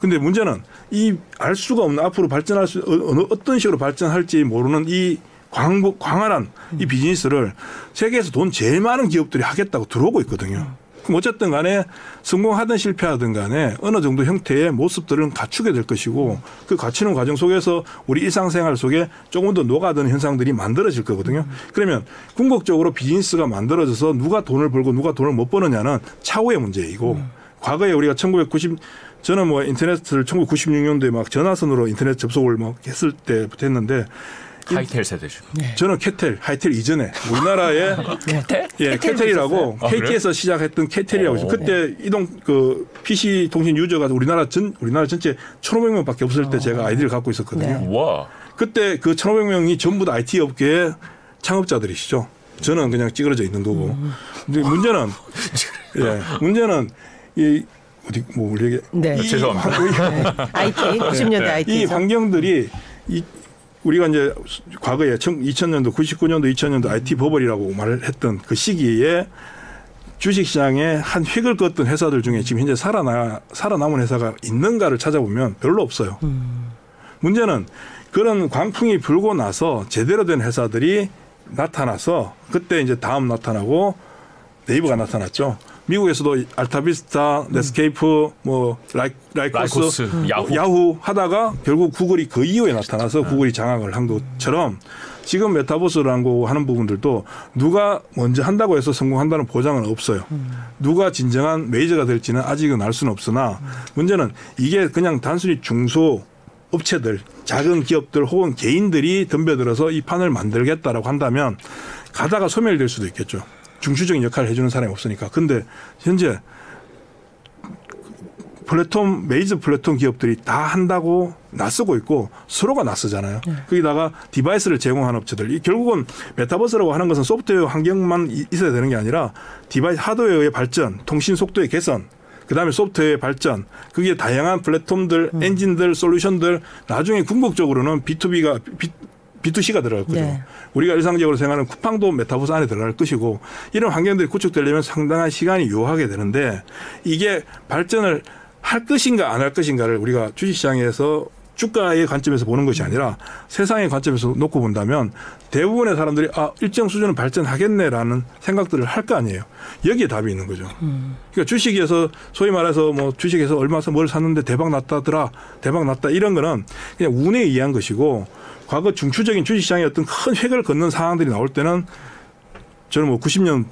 근데 문제는 이 알 수가 없는 앞으로 발전할 수 어느 어떤 식으로 발전할지 모르는 이 광, 광활한 이 비즈니스를 세계에서 돈 제일 많은 기업들이 하겠다고 들어오고 있거든요. 그럼 어쨌든 간에 성공하든 실패하든 간에 어느 정도 형태의 모습들은 갖추게 될 것이고 그 갖추는 과정 속에서 우리 일상생활 속에 조금 더 녹아드는 현상들이 만들어질 거거든요. 그러면 궁극적으로 비즈니스가 만들어져서 누가 돈을 벌고 누가 돈을 못 버느냐는 차후의 문제이고 과거에 우리가 1990 저는 뭐 인터넷을 1996년도에 막 전화선으로 인터넷 접속을 막 했을 때부터 했는데 하이텔 세대죠. 네. 저는 케텔, 하이텔 이전에 우리나라의 케텔? *laughs* 예, 케텔이라고 아, KT에서 그래? 시작했던 케텔이라고 있어요. 그때 이동 그 PC 통신 유저가 우리나라 전 우리나라 전체 1,500명밖에 없을 때 제가 아이디를 갖고 있었거든요. 네. 와. 그때 그 1,500명이 전부 다 IT 업계의 창업자들이시죠. 저는 그냥 찌그러져 있는 거고. 음. 근데 문제는 *laughs* 예, 문제는 이 어디 뭐 우리 에게 네. 죄송합니다. 네. IT 90년대 IT 이 환경들이 이 우리가 이제 과거에 2000년도, 99년도, 2000년도 IT 버블이라고 말을 했던 그 시기에 주식시장에 한 획을 걷던 회사들 중에 지금 현재 살아나, 살아남은 회사가 있는가를 찾아보면 별로 없어요. 음. 문제는 그런 광풍이 불고 나서 제대로 된 회사들이 나타나서 그때 이제 다음 나타나고 네이버가 나타났죠. 미국에서도 알타비스타, 넷스케이프, 뭐 라이, 라이코스, 라이코스 음. 야후. 야후. 하다가 결국 구글이 그 이후에 나타나서 네. 구글이 장악을 한 것처럼 지금 메타버스라고 하는 부분들도 누가 먼저 한다고 해서 성공한다는 보장은 없어요. 누가 진정한 메이저가 될지는 아직은 알 수는 없으나 문제는 이게 그냥 단순히 중소 업체들, 작은 기업들 혹은 개인들이 덤벼들어서 이 판을 만들겠다라고 한다면 가다가 소멸될 수도 있겠죠. 중추적인 역할을 해주는 사람이 없으니까. 근데 현재 플랫폼 메이저 플랫폼 기업들이 다 한다고 나서고 있고 서로가 나서잖아요. 네. 거기다가 device를 제공하는 업체들. 이 결국은 메타버스라고 하는 것은 소프트웨어 환경만 있어야 되는 게 아니라 device 하드웨어의 발전, 통신 속도의 개선, 그다음에 소프트웨어의 발전, 그게 다양한 플랫폼들, 음. 엔진들, solution들 나중에 궁극적으로는 B2B가 B2C가 들어갈 거죠. 네. 우리가 일상적으로 생각하는 쿠팡도 메타버스 안에 들어갈 것이고 이런 환경들이 구축되려면 상당한 시간이 요하게 되는데 이게 발전을 할 것인가 안 할 것인가를 우리가 주식시장에서 주가의 관점에서 보는 것이 아니라 세상의 관점에서 놓고 본다면 대부분의 사람들이 아 일정 수준은 발전하겠네라는 생각들을 할 거 아니에요. 여기에 답이 있는 거죠. 음. 그러니까 주식에서 소위 말해서 뭐 주식에서 얼마서 뭘 샀는데 대박 났다더라, 대박 났다 이런 거는 그냥 운에 의한 것이고 과거 중추적인 주식시장의 어떤 큰 획을 걷는 상황들이 나올 때는 저는 뭐 90년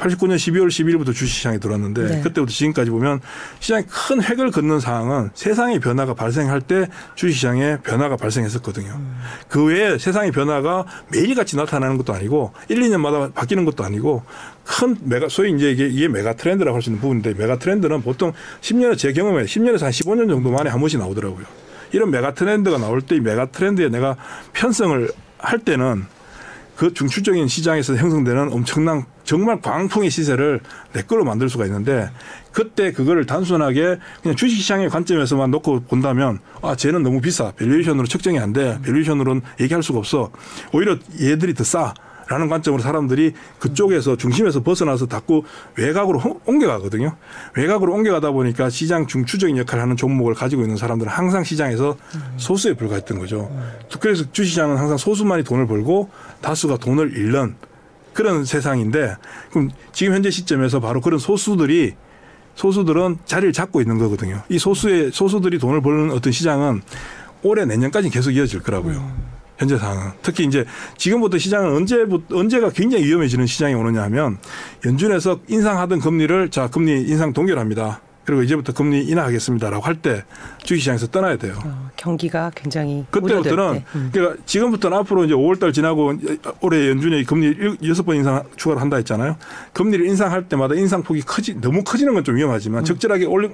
89년 12월 12일부터 주식시장에 들어왔는데 네. 그때부터 지금까지 보면 시장에 큰 획을 걷는 상황은 세상의 변화가 발생할 때 주식시장에 변화가 발생했었거든요. 음. 그 외에 세상의 변화가 매일같이 나타나는 것도 아니고 1, 2년마다 바뀌는 것도 아니고 큰 메가 소위 이제 이게, 이게 메가 트렌드라고 할 수 있는 부분인데 메가 트렌드는 보통 10년에 제 경험에 10년에서 한 15년 정도 만에 한 번씩 나오더라고요. 이런 mega trend가 나올 때 이 mega trend에 내가 편성을 할 때는 그 중추적인 시장에서 형성되는 엄청난 정말 광풍의 시세를 내 걸로 만들 수가 있는데 그때 그거를 단순하게 그냥 주식시장의 관점에서만 놓고 본다면 아 쟤는 너무 비싸 valuation으로 측정이 안 돼 valuation으로는 얘기할 수가 없어 오히려 얘들이 더 싸. 라는 관점으로 사람들이 그쪽에서 중심에서 벗어나서 자꾸 외곽으로 옮겨가거든요. 외곽으로 옮겨가다 보니까 시장 중추적인 역할을 하는 종목을 가지고 있는 사람들은 항상 시장에서 소수에 불과했던 거죠. 그래서 주시장은 항상 소수만이 돈을 벌고 다수가 돈을 잃는 그런 세상인데 그럼 지금 현재 시점에서 바로 그런 소수들이 소수들은 자리를 잡고 있는 거거든요. 이 소수의 소수들이 돈을 버는 어떤 시장은 올해 내년까지 계속 이어질 거라고요. 음. 현재 상황은 특히 이제 지금부터 시장은 언제부터 언제가 굉장히 위험해지는 시장이 오느냐 하면 연준에서 인상하던 금리를 자 금리 인상 동결합니다. 그리고 이제부터 금리 인하하겠습니다라고 할 때 주식시장에서 떠나야 돼요. 어, 경기가 굉장히 그때부터는 음. 그러니까 지금부터는 앞으로 이제 5월달 지나고 올해 연준이 금리 여섯 번 인상 추가를 한다 했잖아요. 금리를 인상할 때마다 인상폭이 커지 너무 커지는 건 좀 위험하지만 음. 적절하게 올리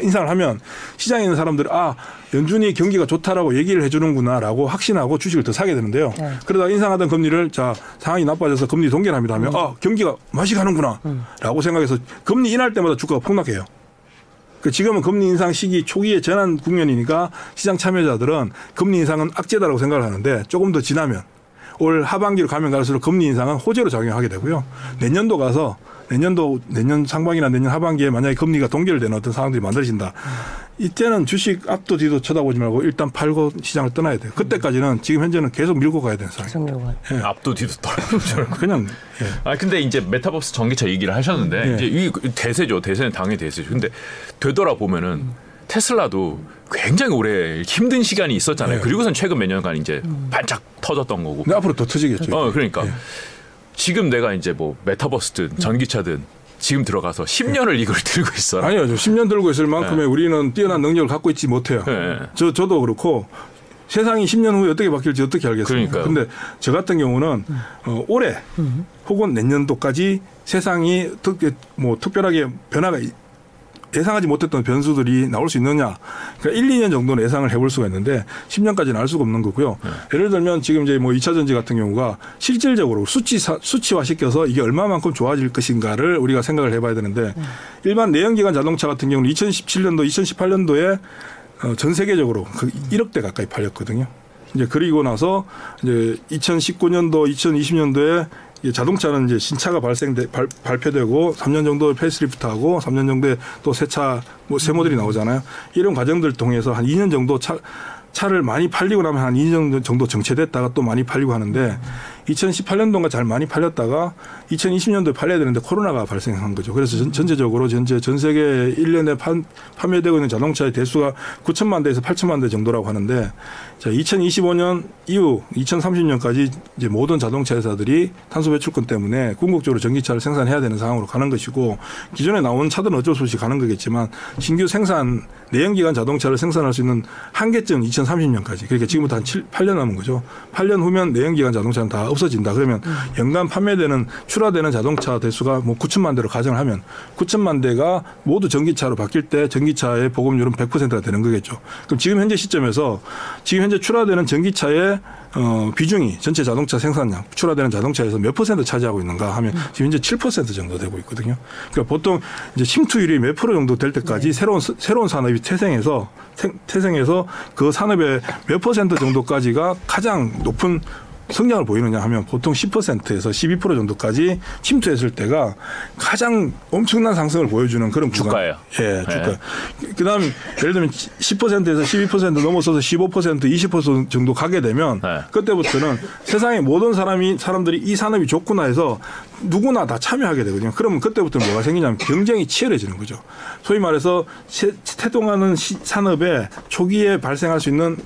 인상을 하면 시장에 있는 사람들이 아 연준이 경기가 좋다라고 얘기를 해주는구나라고 확신하고 주식을 더 사게 되는데요. 네. 그러다 인상하던 금리를 자 상황이 나빠져서 금리 동결합니다 하면 음. 아 경기가 맛이 가는구나라고 음. 생각해서 금리 인할 때마다 주가가 폭락해요. 그 지금은 금리 인상 시기 초기에 전환 국면이니까 시장 참여자들은 금리 인상은 악재다라고 생각을 하는데 조금 더 지나면 올 하반기로 가면 갈수록 금리 인상은 호재로 작용하게 되고요. 내년도 가서 내년도 내년 상반기나 내년 하반기에 만약에 금리가 동결되는 어떤 상황들이 만들어진다. 이때는 주식 앞도 뒤도 쳐다보지 말고 일단 팔고 시장을 떠나야 돼요. 그때까지는 지금 현재는 계속 밀고 가야 되는 상황이에요. 예. 앞도 뒤도 떠나죠. 그냥. 예. 아 근데 이제 메타버스 전기차 얘기를 하셨는데 예. 이제 이 대세죠. 대세는 당연히 대세죠. 근데 되돌아 보면은 테슬라도 굉장히 오래 힘든 시간이 있었잖아요. 네. 그리고선 최근 몇 년간 이제 음. 반짝 터졌던 거고. 앞으로 더 터지겠죠. 어, 그러니까. 예. 지금 내가 이제 뭐 메타버스든 전기차든 지금 들어가서 10년을 이걸 *laughs* 들고 있어. 아니요, 10년 들고 있을 만큼의 네. 우리는 뛰어난 능력을 갖고 있지 못해요. 네. 저 저도 그렇고 세상이 10년 후에 어떻게 바뀔지 어떻게 알겠습니까? 그런데 저 같은 경우는 어, 올해 혹은 내년도까지 세상이 특, 뭐 특별하게 변화가 예상하지 못했던 변수들이 나올 수 있느냐. 그러니까 1, 2년 정도는 예상을 해볼 수가 있는데 10년까지는 알 수가 없는 거고요. 네. 예를 들면 지금 이제 뭐 2차 전지 같은 경우가 실질적으로 수치 수치화 시켜서 이게 얼마만큼 좋아질 것인가를 우리가 생각을 해봐야 되는데 네. 일반 내연기관 자동차 같은 경우는 2017년도, 2018년도에 어, 전 세계적으로 그 1억 대 가까이 팔렸거든요. 이제 그리고 나서 이제 2019년도, 2020년도에 자동차는 이제 신차가 발생돼 발, 발표되고 3년 정도 페이스리프트하고 3년 정도에 또 새 차 뭐 새 모델이 나오잖아요. 이런 과정들을 통해서 한 2년 정도 차 차를 많이 팔리고 나면 한 2년 정도 정체됐다가 또 많이 팔리고 하는데 2018년도가 잘 많이 팔렸다가 2020년도에 팔려야 되는데 코로나가 발생한 거죠. 그래서 전, 전체적으로 전체 전 세계 1년에 판, 판매되고 있는 자동차의 대수가 9천만 대에서 8천만 대 정도라고 하는데 자, 2025년 이후 2030년까지 이제 모든 자동차 회사들이 탄소 배출권 때문에 궁극적으로 전기차를 생산해야 되는 상황으로 가는 것이고 기존에 나온 차들은 어쩔 수 없이 가는 거겠지만 신규 생산 내연기관 자동차를 생산할 수 있는 한계점 2030년까지 그러니까 지금부터 한 7, 8년 남은 거죠. 8년 후면 내연기관 자동차는 다 없어진다. 그러면 음. 연간 판매되는 출하되는 자동차 대수가 뭐 9천만 대로 가정을 하면 9천만 대가 모두 전기차로 바뀔 때 전기차의 보급률은 100%가 되는 거겠죠. 그럼 지금 현재 시점에서 지금 현재 출하되는 전기차의 어, 비중이 전체 자동차 생산량, 출하되는 자동차에서 몇 퍼센트 차지하고 있는가 하면 음. 지금 현재 7% 정도 되고 있거든요. 그러니까 보통 이제 침투율이 몇 프로 정도 될 때까지 네. 새로운 새로운 산업이 태생해서 태생해서 그 산업의 몇 퍼센트 정도까지가 가장 높은 성장을 보이느냐 하면 보통 10%에서 12% 정도까지 침투했을 때가 가장 엄청난 상승을 보여주는 그런 주가예요. 예, 주가. 네. 그다음 예를 들면 10%에서 12% 넘어서서 15% 20% 정도 가게 되면 네. 그때부터는 세상의 모든 사람이 사람들이 이 산업이 좋구나 해서 누구나 다 참여하게 되거든요. 그러면 그때부터 뭐가 생기냐면 경쟁이 치열해지는 거죠. 소위 말해서 태동하는 산업에 초기에 발생할 수 있는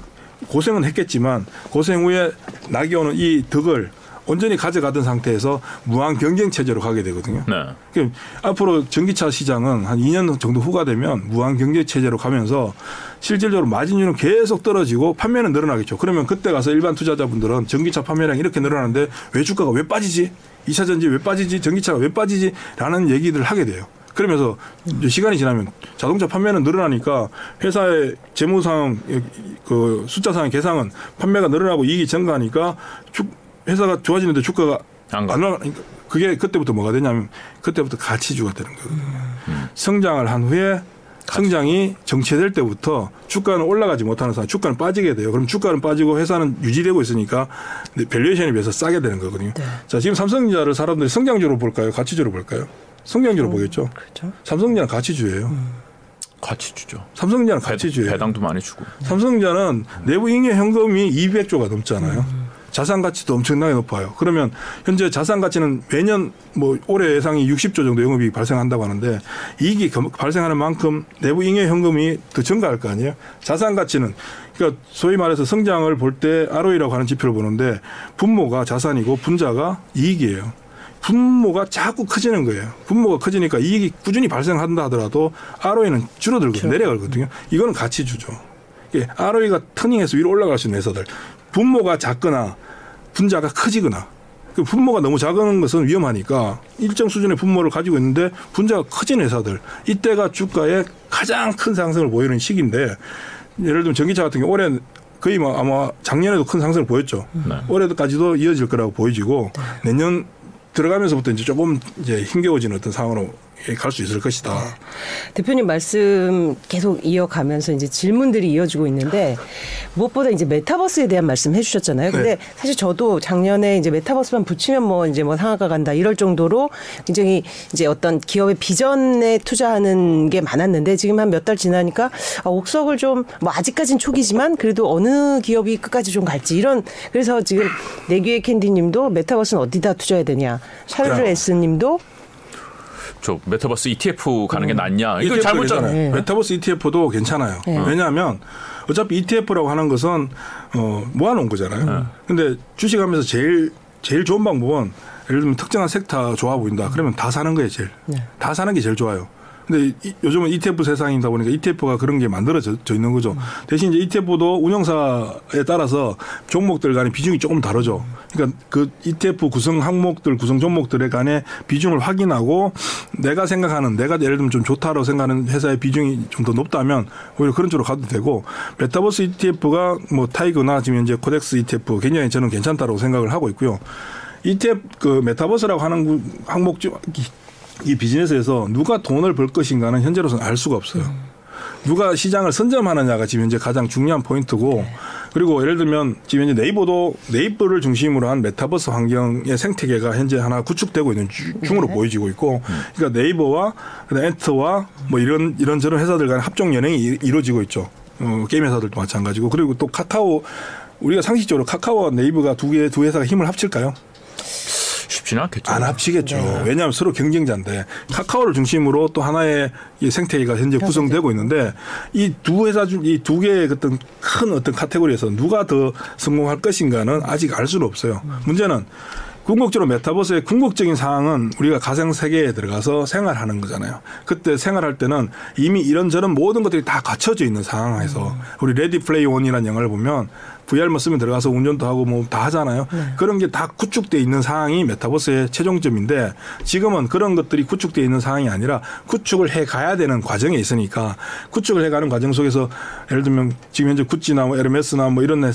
고생은 했겠지만 고생 후에 낙이 오는 이 덕을 온전히 가져가던 상태에서 무한 경쟁 체제로 가게 되거든요. 네. 그러니까 앞으로 전기차 시장은 한 2년 정도 후가 되면 무한 경쟁 체제로 가면서 실질적으로 마진율은 계속 떨어지고 판매는 늘어나겠죠. 그러면 그때 가서 일반 투자자분들은 전기차 판매량이 이렇게 늘어나는데 왜 주가가 왜 빠지지? 2차 전지 왜 빠지지? 전기차가 왜 빠지지? 라는 얘기를 하게 돼요. 그러면서 시간이 지나면 자동차 판매는 늘어나니까 회사의 재무상 그 숫자상 계상은 판매가 늘어나고 이익이 증가하니까 주, 회사가 좋아지는데 주가가 안 올라가니까 그게 그때부터 뭐가 되냐면 그때부터 가치주가 되는 거거든요. 음. 성장을 한 후에 성장이 정체될 때부터 주가는 올라가지 못하는 상황, 주가는 빠지게 돼요. 그럼 주가는 빠지고 회사는 유지되고 있으니까 valuation에 비해서 싸게 되는 거거든요. 네. 자, 지금 삼성전자를 사람들이 성장주로 볼까요? 가치주로 볼까요? 성장주로 음, 보겠죠. 그렇죠. 삼성전자는 가치주예요. 음. 가치주죠. 삼성전자는 가치주예요. 배당도 많이 주고. 삼성전자는 내부 잉여 현금이 200조가 넘잖아요. 음. 자산 가치도 엄청나게 높아요. 그러면 현재 자산 가치는 매년 뭐 올해 예상이 60조 정도 영업이익 발생한다고 하는데 이익이 발생하는 만큼 내부 잉여 현금이 더 증가할 거 아니에요. 자산 가치는 그러니까 소위 말해서 성장을 볼 때 ROE라고 하는 지표를 보는데 분모가 자산이고 분자가 이익이에요. 분모가 자꾸 커지는 거예요. 분모가 커지니까 이익이 꾸준히 발생한다 하더라도 ROE는 줄어들고 그렇죠. 내려가거든요. 이거는 같이 주죠. ROE가 터닝해서 위로 올라갈 수 있는 회사들. 분모가 작거나 분자가 커지거나 그 분모가 너무 작은 것은 위험하니까 일정 수준의 분모를 가지고 있는데 분자가 커진 회사들 이때가 주가의 가장 큰 상승을 보이는 시기인데 예를 들면 전기차 같은 경우 올해 거의 뭐 아마 작년에도 큰 상승을 보였죠. 네. 올해까지도 이어질 거라고 보여지고 내년 들어가면서부터 이제 조금 이제 힘겨워지는 어떤 상황으로 갈 수 있을 것이다. 네. 대표님 말씀 계속 이어가면서 이제 질문들이 이어지고 있는데 무엇보다 이제 메타버스에 대한 말씀 해주셨잖아요. 근데 네. 사실 저도 작년에 이제 메타버스만 붙이면 뭐 이제 뭐 상하가 간다 이럴 정도로 굉장히 이제 어떤 기업의 비전에 투자하는 게 많았는데 지금 한 몇 달 지나니까 아, 옥석을 좀 뭐 아직까진 초기지만 그래도 어느 기업이 끝까지 좀 갈지 이런 그래서 지금 내귀의 캔디님도 메타버스는 어디다 투자해야 되냐 샤르르 에스님도 저 메타버스 ETF 가는 게 음. 낫냐? 이거 잘못 잖아요. 네. 메타버스 ETF도 괜찮아요. 네. 왜냐하면 어차피 ETF라고 하는 것은 어, 모아놓은 거잖아요. 네. 근데 주식하면서 제일 제일 좋은 방법은 예를 들면 특정한 섹터 좋아 보인다. 그러면 다 사는 거예요, 제일. 네. 다 사는 게 제일 좋아요. 근데 요즘은 ETF 세상이다 보니까 ETF가 그런 게 만들어져 있는 거죠. 대신 이제 ETF도 운영사에 따라서 종목들 간의 비중이 조금 다르죠. 그러니까 그 ETF 구성 항목들, 구성 종목들에 간의 비중을 확인하고 내가 생각하는 내가 예를 들면 좀 좋다고 생각하는 회사의 비중이 좀 더 높다면 오히려 그런 쪽으로 가도 되고 메타버스 ETF가 뭐 타이거나 지금 이제 코덱스 ETF 굉장히 저는 괜찮다고 생각을 하고 있고요. ETF 그 메타버스라고 하는 항목 이 비즈니스에서 누가 돈을 벌 것인가는 현재로서는 알 수가 없어요. 음. 누가 시장을 선점하느냐가 지금 현재 가장 중요한 포인트고 네. 그리고 예를 들면 지금 현재 네이버도 네이버를 중심으로 한 메타버스 환경의 생태계가 현재 하나 구축되고 있는 중으로 네. 보여지고 있고 음. 그러니까 네이버와 엔터와 뭐 이런 이런 저런 회사들 간 합종연횡이 이루어지고 있죠. 어, 게임 회사들도 마찬가지고 그리고 또 카카오 우리가 상식적으로 카카오와 네이버가 두 개 두 회사가 힘을 합칠까요? 쉽지는 않겠죠. 안 합치겠죠. 네. 왜냐하면 서로 경쟁자인데 카카오를 중심으로 또 하나의 이 생태계가 현재 구성되고 있는데 이 두 회사 중 이 두 개의 어떤 큰 어떤 카테고리에서 누가 더 성공할 것인가는 아직 알 수는 없어요. 문제는 궁극적으로 메타버스의 궁극적인 상황은 우리가 가상 세계에 들어가서 생활하는 거잖아요. 그때 생활할 때는 이미 이런저런 모든 것들이 다 갖춰져 있는 상황에서 우리 레디 플레이어 원이라는 영화를 보면 VR만 쓰면 들어가서 운전도 하고 뭐 다 하잖아요. 네. 그런 게 다 구축돼 있는 상황이 메타버스의 최종점인데 지금은 그런 것들이 구축돼 있는 상황이 아니라 구축을 해 가야 되는 과정에 있으니까 구축을 해 가는 과정 속에서 예를 들면 지금 현재 구찌나 뭐 에르메스나 뭐 이런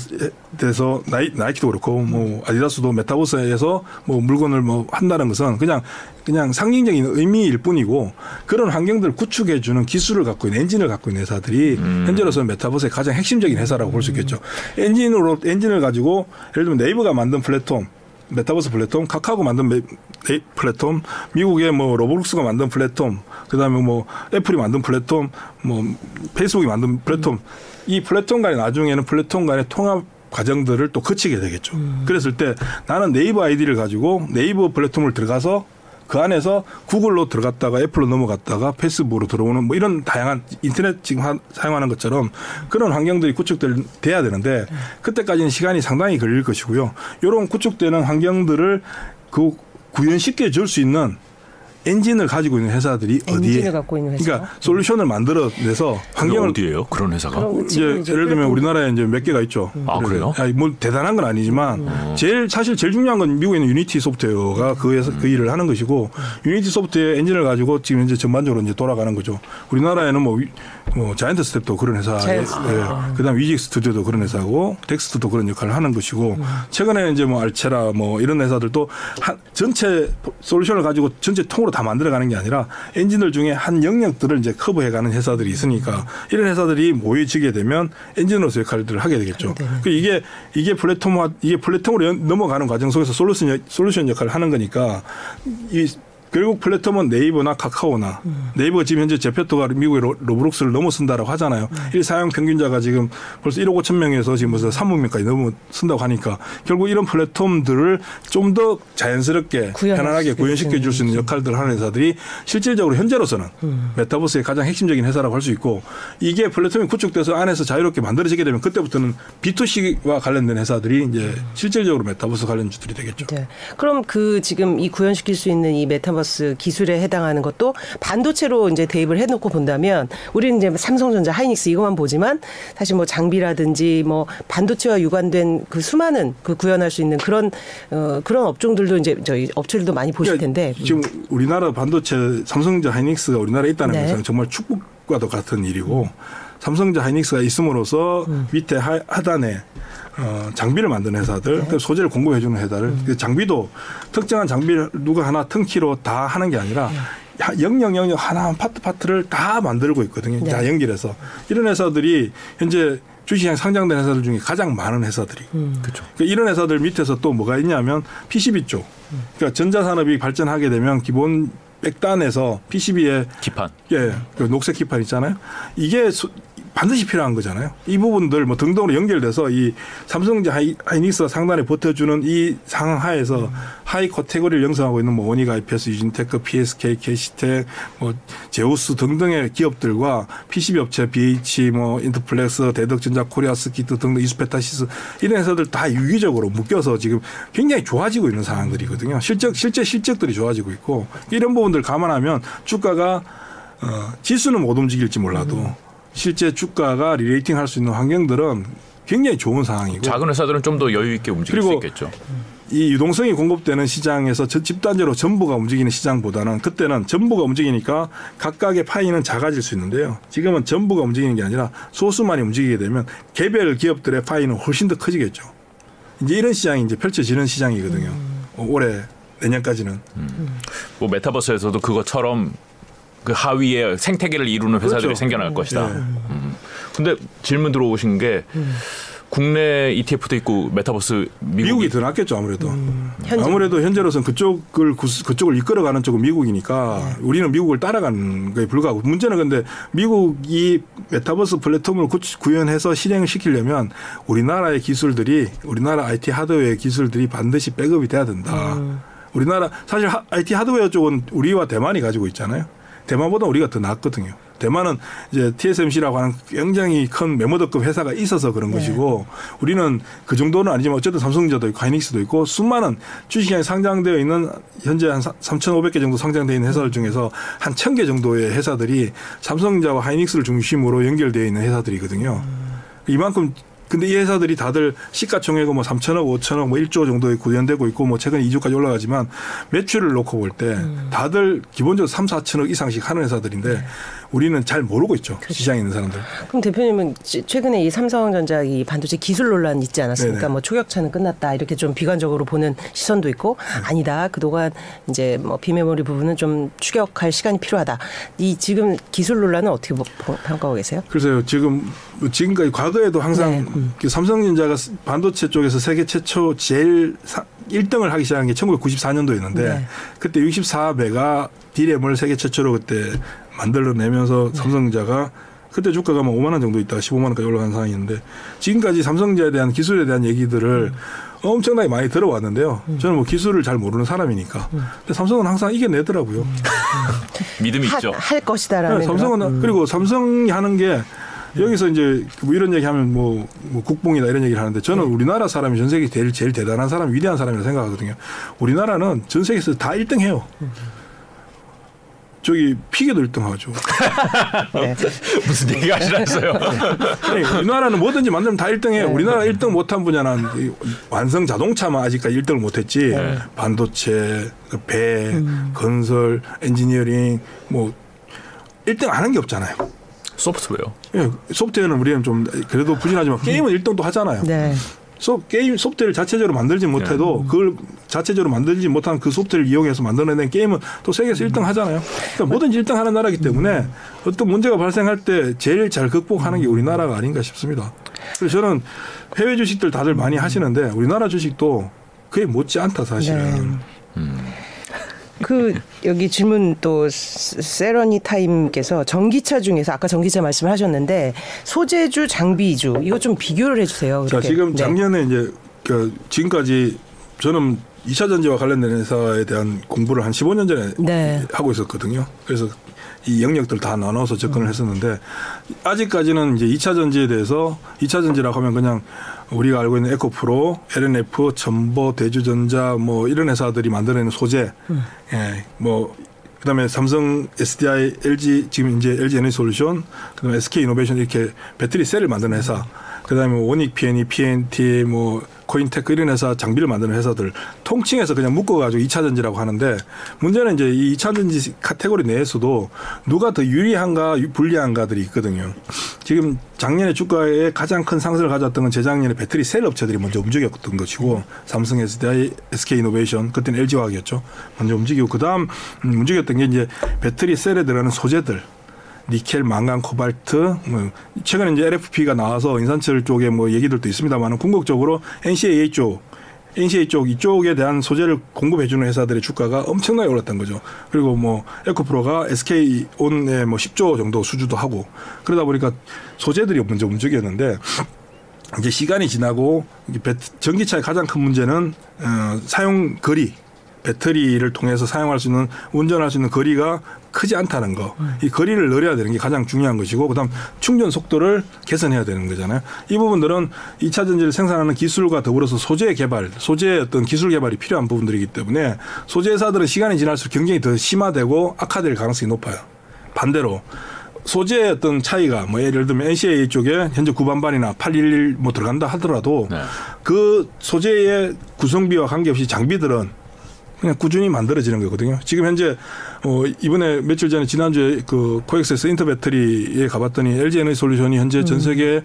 데서 나이, 나이키도 그렇고 뭐 아디다스도 메타버스에서 뭐 물건을 뭐 한다는 것은 그냥 그냥 상징적인 의미일 뿐이고 그런 환경들을 구축해 주는 기술을 갖고 있는 엔진을 갖고 있는 회사들이 음. 현재로서는 메타버스의 가장 핵심적인 회사라고 볼 수 있겠죠. 엔진으로 엔진을 가지고 예를 들면 네이버가 만든 플랫폼 메타버스 플랫폼, 카카오가 만든 메, 메, 플랫폼, 미국의 뭐 로블록스가 만든 플랫폼, 그다음에 뭐 애플이 만든 플랫폼, 뭐 페이스북이 만든 플랫폼, 이 플랫폼 간에 나중에는 플랫폼 간의 통합 과정들을 또 거치게 되겠죠. 음. 그랬을 때 나는 네이버 아이디를 가지고 네이버 플랫폼을 들어가서 그 안에서 구글로 들어갔다가 애플로 넘어갔다가 페이스북으로 들어오는 뭐 이런 다양한 인터넷 지금 하, 사용하는 것처럼 그런 환경들이 구축돼야 되는데 그때까지는 시간이 상당히 걸릴 것이고요. 이런 구축되는 환경들을 그 구현시켜 줄 수 있는 엔진을 가지고 있는 회사들이 어디에 갖고 있는 회사? 그러니까 솔루션을 만들어 내서 환경을 어디에요? 그런 회사가? 이제, 이제 예를 들면 우리나라에 이제 몇 개가 있죠. 음. 아 그래요? 아니, 뭐 대단한 건 아니지만 음. 제일 사실 제일 중요한 건 미국에 있는 유니티 소프트웨어가 그, 회사, 그 일을 하는 것이고 유니티 소프트웨어 엔진을 가지고 지금 이제 전반적으로 이제 돌아가는 거죠. 우리나라에는 뭐, 뭐 자이언트 스텝도 그런 회사, 예, 예. 그다음 위지윅 스튜디오도 그런 회사고 덱스터도 그런 역할을 하는 것이고 음. 최근에 이제 뭐 알체라 뭐 이런 회사들도 한 전체 솔루션을 가지고 전체 통으로 다 만들어가는 게 아니라 엔진들 중에 한 영역들을 이제 커버해가는 회사들이 있으니까 이런 회사들이 모여지게 되면 엔진으로서 역할들을 하게 되겠죠. 그 이게 이게 플랫폼화 이게 플랫폼으로 넘어가는 과정 속에서 솔루션 솔루션 역할을 하는 거니까 이 결국 플랫폼은 네이버나 카카오나 음. 네이버가 지금 현재 제페토가 미국의 로, 블록스를 넘어선다라고 하잖아요. 음. 일 사용 평균자가 지금 벌써 1억 5천 명에서 지금 벌써 3억 명까지 넘어선다고 하니까 결국 이런 플랫폼들을 좀 더 자연스럽게 편안하게 구현시켜 줄 수 있는 역할들을 하는 회사들이 실질적으로 현재로서는 음. 메타버스의 가장 핵심적인 회사라고 할 수 있고 이게 플랫폼이 구축돼서 안에서 자유롭게 만들어지게 되면 그때부터는 B2C와 관련된 회사들이 이제 음. 실질적으로 메타버스 관련 주들이 되겠죠. 네. 그럼 그 지금 이 구현시킬 수 있는 이 메타버스 기술에 해당하는 것도 반도체로 이제 대입을 해놓고 본다면 우리는 이제 삼성전자, 하이닉스 이것만 보지만 사실 뭐 장비라든지 뭐 반도체와 유관된 그 수많은 그 구현할 수 있는 그런 어 그런 업종들도 이제 저희 업체들도 많이 보실 그러니까 텐데 지금 우리나라 반도체 삼성전자, 하이닉스가 우리나라에 있다는 네. 것은 정말 축복과도 같은 일이고 삼성전자, 하이닉스가 있음으로써 음. 밑에 하, 하단에 어, 장비를 만드는 회사들, 네. 소재를 공급해주는 회사들, 음. 그 장비도 특정한 장비를 누가 하나 턴키로 다 하는 게 아니라 네. 영영 영영 하나 파트 파트를 다 만들고 있거든요. 네. 다 연결해서 이런 회사들이 현재 주식시장 상장된 회사들 중에 가장 많은 회사들이. 음. 그렇죠. 그러니까 이런 회사들 밑에서 또 뭐가 있냐면 PCB 쪽. 그러니까 전자산업이 발전하게 되면 기본 백단에서 PCB에 기판. 예, 그 녹색 기판 있잖아요. 이게 반드시 필요한 거잖아요. 이 부분들 뭐 등등으로 연결돼서 이 삼성전자 하이, 하이닉스가 상단에 버텨주는 이 상황 하에서 음. 하위 카테고리를 형성하고 있는 뭐 원익 IPS, 유진테크, PSK, KC텍, 뭐 제우스 등등의 기업들과 PCB 업체 BH, 뭐 인터플렉스, 대덕전자, 코리아써키트 등등 이수페타시스 이런 회사들 다 유기적으로 묶여서 지금 굉장히 좋아지고 있는 상황들이거든요. 실적 실제 실적들이 좋아지고 있고 이런 부분들 감안하면 주가가 어, 지수는 못 움직일지 몰라도 음. 실제 주가가 re-rating 할 수 있는 환경들은 굉장히 좋은 상황이고 작은 회사들은 좀 더 여유 있게 움직일 수 있겠죠. 이 유동성이 공급되는 시장에서 집단적으로 전부가 움직이는 시장보다는 그때는 전부가 움직이니까 각각의 파이는 작아질 수 있는데요. 지금은 전부가 움직이는 게 아니라 소수만이 움직이게 되면 개별 기업들의 파이는 훨씬 더 커지겠죠. 이제 이런 시장이 이제 펼쳐지는 시장이거든요. 음. 올해 내년까지는. 음. 뭐 메타버스에서도 그것처럼 그 하위에 생태계를 이루는 회사들이 그렇죠. 생겨날 음. 것이다. 네. 음. 근데 질문 들어오신 게 음. 국내 ETF도 있고 메타버스 미국이, 미국이 더 낫겠죠 아무래도 음, 아무래도 현재로서는 그쪽을 그쪽을 이끌어가는 쪽은 미국이니까 네. 우리는 미국을 따라가는 거에 불과하고 문제는 근데 미국이 메타버스 플랫폼을 구현해서 실행을 시키려면 우리나라의 기술들이 우리나라 IT 하드웨어 기술들이 반드시 백업이 돼야 된다. 음. 우리나라 사실 IT 하드웨어 쪽은 우리와 대만이 가지고 있잖아요. 대만보다 우리가 더 낫거든요. 대만은 이제 TSMC라고 하는 굉장히 큰 메모드급 회사가 있어서 그런 네. 것이고 우리는 그 정도는 아니지만 어쨌든 삼성전자도 있고 하이닉스도 있고 수많은 주식시장에 상장되어 있는 현재 한 3,500개 정도 상장되어 있는 회사들 중에서 한 1,000개 정도의 회사들이 삼성전자와 하이닉스를 중심으로 연결되어 있는 회사들이거든요. 음. 이만큼 근데 이 회사들이 다들 시가총액은 뭐 3천억, 5천억, 뭐 1조 정도에 구현되고 있고 뭐 최근 2조까지 올라가지만 매출을 놓고 볼때 음. 다들 기본적으로 3, 4천억 이상씩 하는 회사들인데 네. 우리는 잘 모르고 있죠. 그렇죠. 시장에 있는 사람들. 그럼 대표님은 최근에 이 삼성전자 이 반도체 기술 논란 있지 않았습니까? 네네. 뭐 초격차는 끝났다 이렇게 좀 비관적으로 보는 시선도 있고 네. 아니다 그동안 이제 뭐 비메모리 부분은 좀 추격할 시간이 필요하다. 이 지금 기술 논란은 어떻게 평가하고 계세요? 글쎄요 지금 지금까지 과거에도 항상 네. 음. 그 삼성전자가 반도체 쪽에서 세계 최초 제일 1등을 하기 시작한 게 1994년도였는데 네. 그때 64메가 디램을 세계 최초로 그때 만들어내면서 네. 삼성전자가 그때 주가가 뭐 5만 원 정도 있다가 15만 원까지 올라간 상황이었는데 지금까지 삼성전자에 대한 기술에 대한 얘기들을 음. 엄청나게 많이 들어왔는데요. 음. 저는 뭐 기술을 잘 모르는 사람이니까. 음. 근데 삼성은 항상 이겨내더라고요. 음. *laughs* 믿음이 있죠. 할 것이다라는. 네, 삼성은 음. 그리고 삼성이 하는 게 여기서 이제 뭐 이런 얘기 하면 뭐, 뭐 국뽕이다 이런 얘기를 하는데 저는 네. 우리나라 사람이 전 세계 제일, 제일 대단한 사람, 위대한 사람이라고 생각하거든요. 우리나라는 전 세계에서 다 1등 해요. 저기 피겨도 1등 하죠. 네. *laughs* 무슨 얘기 하시라어요 네. 우리나라는 뭐든지 만들면 다 1등 해요. 네. 우리나라 1등 못한 분야는 완성 자동차만 아직까지 1등을 못했지 네. 반도체, 그 배, 음. 건설, 엔지니어링 뭐 1등 안 한 게 없잖아요. 소프트웨어. 예, 소프트웨어는 우리는 좀 그래도 부진하지만 게임은 1등도 하잖아요. 네. 소, 게임 소프트웨어를 자체적으로 만들지 못해도 네. 그걸 자체적으로 만들지 못한 그 소프트웨어를 이용해서 만들어낸 게임은 또 세계에서 1등 하잖아요. 그러니까 뭐든지 1등 하는 나라이기 때문에 어떤 문제가 발생할 때 제일 잘 극복하는 게 우리나라가 아닌가 싶습니다. 그래서 저는 해외 주식들 다들 많이 하시는데 우리나라 주식도 그게 못지 않다 사실은. 네. 음. 그 여기 질문 또 세러니 타임께서 전기차 중에서 아까 전기차 말씀하셨는데 소재주 장비주 이거 좀 비교를 해주세요. 자 지금 네. 작년에 이제 그 지금까지 저는 2차 전지와 관련된 회사에 대한 공부를 한 15년 전에 네. 하고 있었거든요. 그래서 이 영역들 다 나눠서 접근을 했었는데 아직까지는 이제 2차 전지에 대해서 2차 전지라고 하면 그냥 우리가 알고 있는 에코프로, L&F, 천보, 대주전자 뭐 이런 회사들이 만들어내는 소재, 음. 예, 뭐 그다음에 삼성, SDI, LG 지금 이제 LG 에너지 솔루션, 그다음에 SK 이노베이션 이렇게 배터리 셀을 만드는 회사. 그다음에 원익 PNE, PNT, 뭐 코윈테크 이런 회사 장비를 만드는 회사들 통칭해서 그냥 묶어가지고 2차 전지라고 하는데 문제는 이제 이 2차 전지 카테고리 내에서도 누가 더 유리한가 불리한가들이 있거든요. 지금 작년에 주가에 가장 큰 상승을 가졌던 건 재작년에 배터리 셀 업체들이 먼저 움직였던 것이고 삼성 SDI, SK 이노베이션 그때는 LG화학이었죠. 먼저 움직이고 그다음 움직였던 게 이제 배터리 셀에 들어가는 소재들 니켈, 망간, 코발트, 뭐 최근에 이제 LFP가 나와서 인산철 쪽에 뭐 얘기들도 있습니다만 궁극적으로 NCAA 쪽 NCA 쪽 이쪽에 대한 소재를 공급해 주는 회사들의 주가가 엄청나게 올랐던 거죠. 그리고 뭐 에코프로가 SK 온에 뭐 10조 정도 수주도 하고 그러다 보니까 소재들이 먼저 움직였는데 이제 시간이 지나고 전기차의 가장 큰 문제는 어, 사용 거리 배터리를 통해서 사용할 수 있는 운전할 수 있는 거리가 크지 않다는 거. 이 거리를 늘려야 되는 게 가장 중요한 것이고 그다음 충전 속도를 개선해야 되는 거잖아요. 이 부분들은 2차 전지를 생산하는 기술과 더불어서 소재 개발, 소재의 어떤 기술 개발이 필요한 부분들이기 때문에 소재 회사들은 시간이 지날수록 경쟁이 더 심화되고 악화될 가능성이 높아요. 반대로 소재의 어떤 차이가 뭐 예를 들면 NCA 쪽에 현재 9반반이나 811 뭐 들어간다 하더라도 네. 그 소재의 구성비와 관계없이 장비들은 그냥 꾸준히 만들어지는 거거든요. 지금 현재 어 이번에 며칠 전에 지난주에 그 코엑스에서 인터배터리에 가봤더니 LG 에너지 솔루션이 현재 전 음. 세계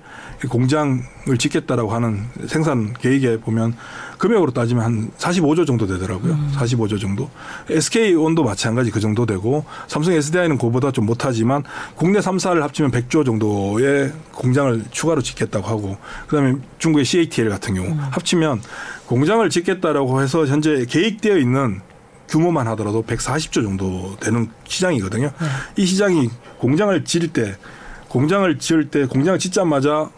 공장을 짓겠다라고 하는 생산 계획에 보면 금액으로 따지면 한 45조 정도 되더라고요. 음. 45조 정도. SK 온도 마찬가지 그 정도 되고 삼성 SDI는 그보다 좀 못하지만 국내 3사를 합치면 100조 정도의 공장을 추가로 짓겠다고 하고 그다음에 중국의 CATL 같은 경우 음. 합치면 공장을 짓겠다라고 해서 현재 계획되어 있는 규모만 하더라도 140조 정도 되는 시장이거든요. 네. 이 시장이 공장을 지을 때 공장을 지을 때 공장을 짓자마자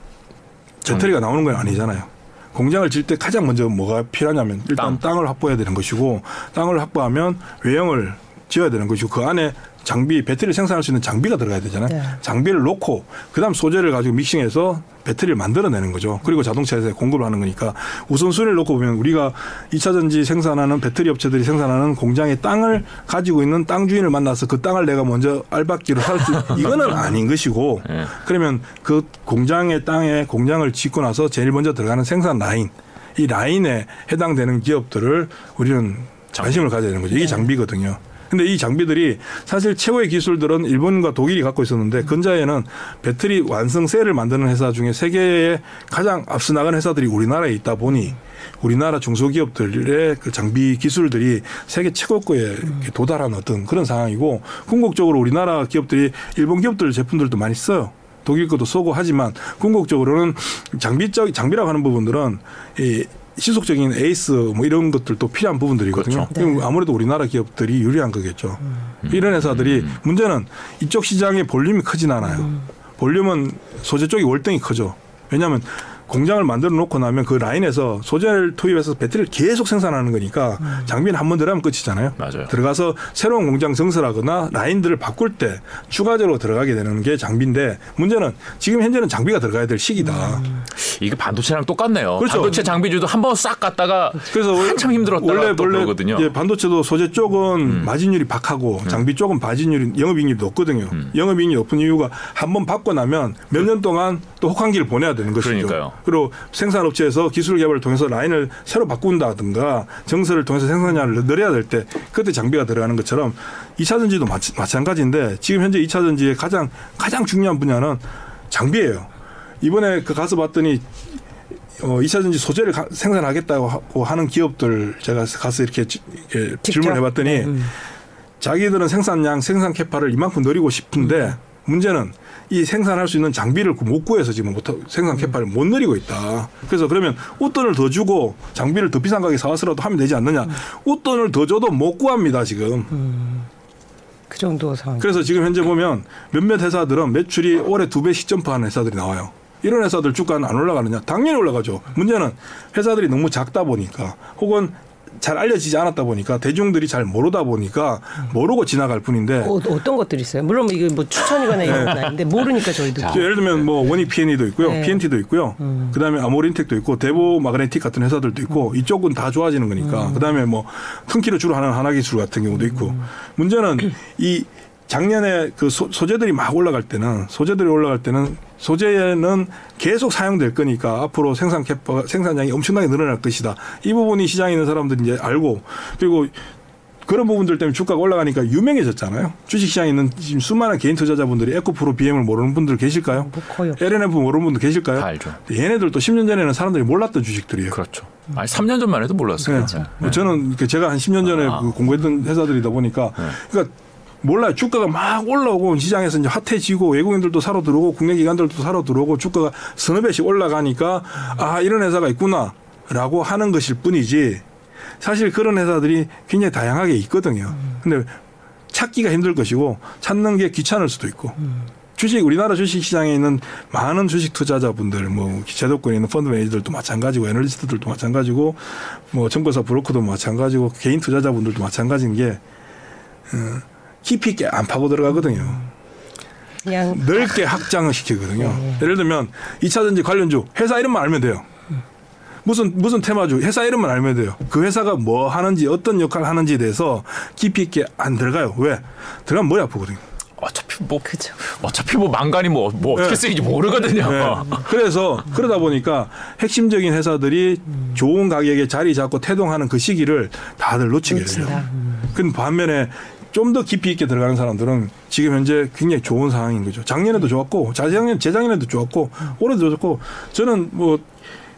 배터리가 나오는 건 아니잖아요. 공장을 질 때 가장 먼저 뭐가 필요하냐면 일단 땅. 을 확보해야 되는 것이고 땅을 확보하면 외형을 지어야 되는 것이고 그 안에 장비 배터리를 생산할 수 있는 장비가 들어가야 되잖아요. 네. 장비를 놓고 그다음 소재를 가지고 믹싱해서 배터리를 만들어내는 거죠. 그리고 자동차에서 공급을 하는 거니까 우선순위를 놓고 보면 우리가 2차 전지 생산하는 배터리 업체들이 생산하는 공장의 땅을 가지고 있는 땅 주인을 만나서 그 땅을 내가 먼저 알박기로 살 수 *laughs* 이거는 아닌 것이고 네. 그러면 그 공장의 땅에 공장을 짓고 나서 제일 먼저 들어가는 생산 라인 이 라인에 해당되는 기업들을 우리는 관심을 가져야 되는 거죠. 이게 네. 장비거든요. 근데 이 장비들이 사실 최고의 기술들은 일본과 독일이 갖고 있었는데 근자에는 배터리 완성 셀을 만드는 회사 중에 세계에 가장 앞서 나간 회사들이 우리나라에 있다 보니 우리나라 중소기업들의 그 장비 기술들이 세계 최고급에 도달한 어떤 그런 상황이고 궁극적으로 우리나라 기업들이 일본 기업들 제품들도 많이 써요. 독일 것도 쏘고 하지만 궁극적으로는 장비적 장비라고 하는 부분들은 이 지속적인 에이스 뭐 이런 것들도 필요한 부분들이거든요. 그렇죠. 네. 아무래도 우리나라 기업들이 유리한 거겠죠. 음. 이런 회사들이 음. 문제는 이쪽 시장의 볼륨이 크진 않아요. 음. 볼륨은 소재 쪽이 월등히 크죠. 왜냐하면 공장을 만들어 놓고 나면 그 라인에서 소재를 투입해서 배터리를 계속 생산하는 거니까 음. 장비는 한 번 들어가면 끝이잖아요. 맞아요. 들어가서 새로운 공장 증설하거나 라인들을 바꿀 때 추가적으로 들어가게 되는 게 장비인데 문제는 지금 현재는 장비가 들어가야 될 시기다. 음. 이게 반도체랑 똑같네요. 그렇죠. 반도체 장비주도 한 번 싹 갔다가 그래서 한참 힘들었다가 원래 또 원래 그러거든요. 이제 반도체도 소재 쪽은 음. 마진율이 박하고 음. 장비 쪽은 마진율이 영업이익률이 높거든요. 음. 영업이익률이 높은 이유가 한 번 받고 나면 몇 년 동안 또 혹한기를 보내야 되는 것이죠. 그러니까요. 그리고 생산업체에서 기술 개발을 통해서 라인을 새로 바꾼다든가 정설을 통해서 생산량을 늘려야 될 때 그때 장비가 들어가는 것처럼 2차 전지도 마찬가지인데 지금 현재 2차 전지의 가장 가장 중요한 분야는 장비예요. 이번에 그 가서 봤더니 어, 2차 전지 소재를 가, 생산하겠다고 하는 기업들 제가 가서 이렇게, 이렇게 질문을 해봤더니 네. 음. 자기들은 생산량, 생산 캐파를 이만큼 늘리고 싶은데 음. 문제는 이 생산할 수 있는 장비를 못 구해서 지금 못 생산 캐파를 못 늘리고 있다. 그래서 그러면 웃돈을 더 주고 장비를 더 비싼 가격에 사와서라도 하면 되지 않느냐. 웃돈을 더 줘도 못 구합니다 지금. 음. 그 정도 상황. 그래서 지금 현재 보면 몇몇 회사들은 매출이 올해 두 배씩 점프하는 회사들이 나와요. 이런 회사들 주가는 안 올라가느냐? 당연히 올라가죠. 문제는 회사들이 너무 작다 보니까 혹은 잘 알려지지 않았다 보니까 대중들이 잘 모르다 보니까 모르고 지나갈 뿐인데 어, 떤 것들이 있어요? 물론 뭐 이게 뭐 추천이거나 이런 건 아닌데 모르니까 저희도 예를 들면 뭐 원익 P&E도 있고요, 네. PNT도 있고요, 음. 그다음에 아모린텍도 있고 대보 마그네틱 같은 회사들도 있고 음. 이쪽은 다 좋아지는 거니까 음. 그다음에 뭐 턴키를 주로 하는 하나기술 같은 경우도 있고 음. 문제는 이 작년에 그 소, 소재들이 막 올라갈 때는 소재들이 올라갈 때는 소재는 계속 사용될 거니까 앞으로 생산 캐파 생산량이 엄청나게 늘어날 것이다. 이 부분이 시장에 있는 사람들이 이제 알고 그리고 그런 부분들 때문에 주가가 올라가니까 유명해졌잖아요. 주식시장에 있는 지금 수많은 개인 투자자분들이 에코프로 BM을 모르는 분들 계실까요? 뭐 LNF 모르는 분들 계실까요? 다 알죠. 얘네들도 10년 전에는 사람들이 몰랐던 주식들이에요. 그렇죠. 아니 3년 전만 해도 몰랐어요. 네. 네. 저는 제가 한 10년 전에 아. 그 공부했던 회사들이다 보니까 네. 그러니까 몰라요. 주가가 막 올라오고 시장에서 이제 핫해지고 외국인들도 사러 들어오고 국내 기관들도 사러 들어오고 주가가 서너 배씩 올라가니까 아 이런 회사가 있구나라고 하는 것일 뿐이지 사실 그런 회사들이 굉장히 다양하게 있거든요. 근데 찾기가 힘들 것이고 찾는 게 귀찮을 수도 있고. 주식 우리나라 주식 시장에 있는 많은 주식 투자자분들 뭐 제도권에 있는 펀드 매니저들도 마찬가지고 애널리스트들도 마찬가지고 뭐 정보사 브로커도 마찬가지고 개인 투자자분들도 마찬가지인 게 어, 깊이 있게 안 파고 들어가거든요. 그냥 넓게 확장을 시키거든요. 네. 예를 들면 2차전지 관련주 회사 이름만 알면 돼요. 무슨 무슨 테마주 회사 이름만 알면 돼요. 그 회사가 뭐 하는지 어떤 역할을 하는지에 대해서 깊이 있게 안 들어가요. 왜? 들어가면 머리 아프거든요. 어차피 뭐 그죠. 어차피 뭐 망간이 뭐뭐 뭐 어떻게 네. 쓰이지 모르거든요. 네. 그래서 그러다 보니까 핵심적인 회사들이 음. 좋은 가격에 자리 잡고 태동하는 그 시기를 다들 놓치게 돼요. 음. 근 반면에 좀 더 깊이 있게 들어가는 사람들은 지금 현재 굉장히 좋은 상황인 거죠. 작년에도 좋았고, 재작년, 재작년에도 좋았고, 올해도 좋았고, 저는 뭐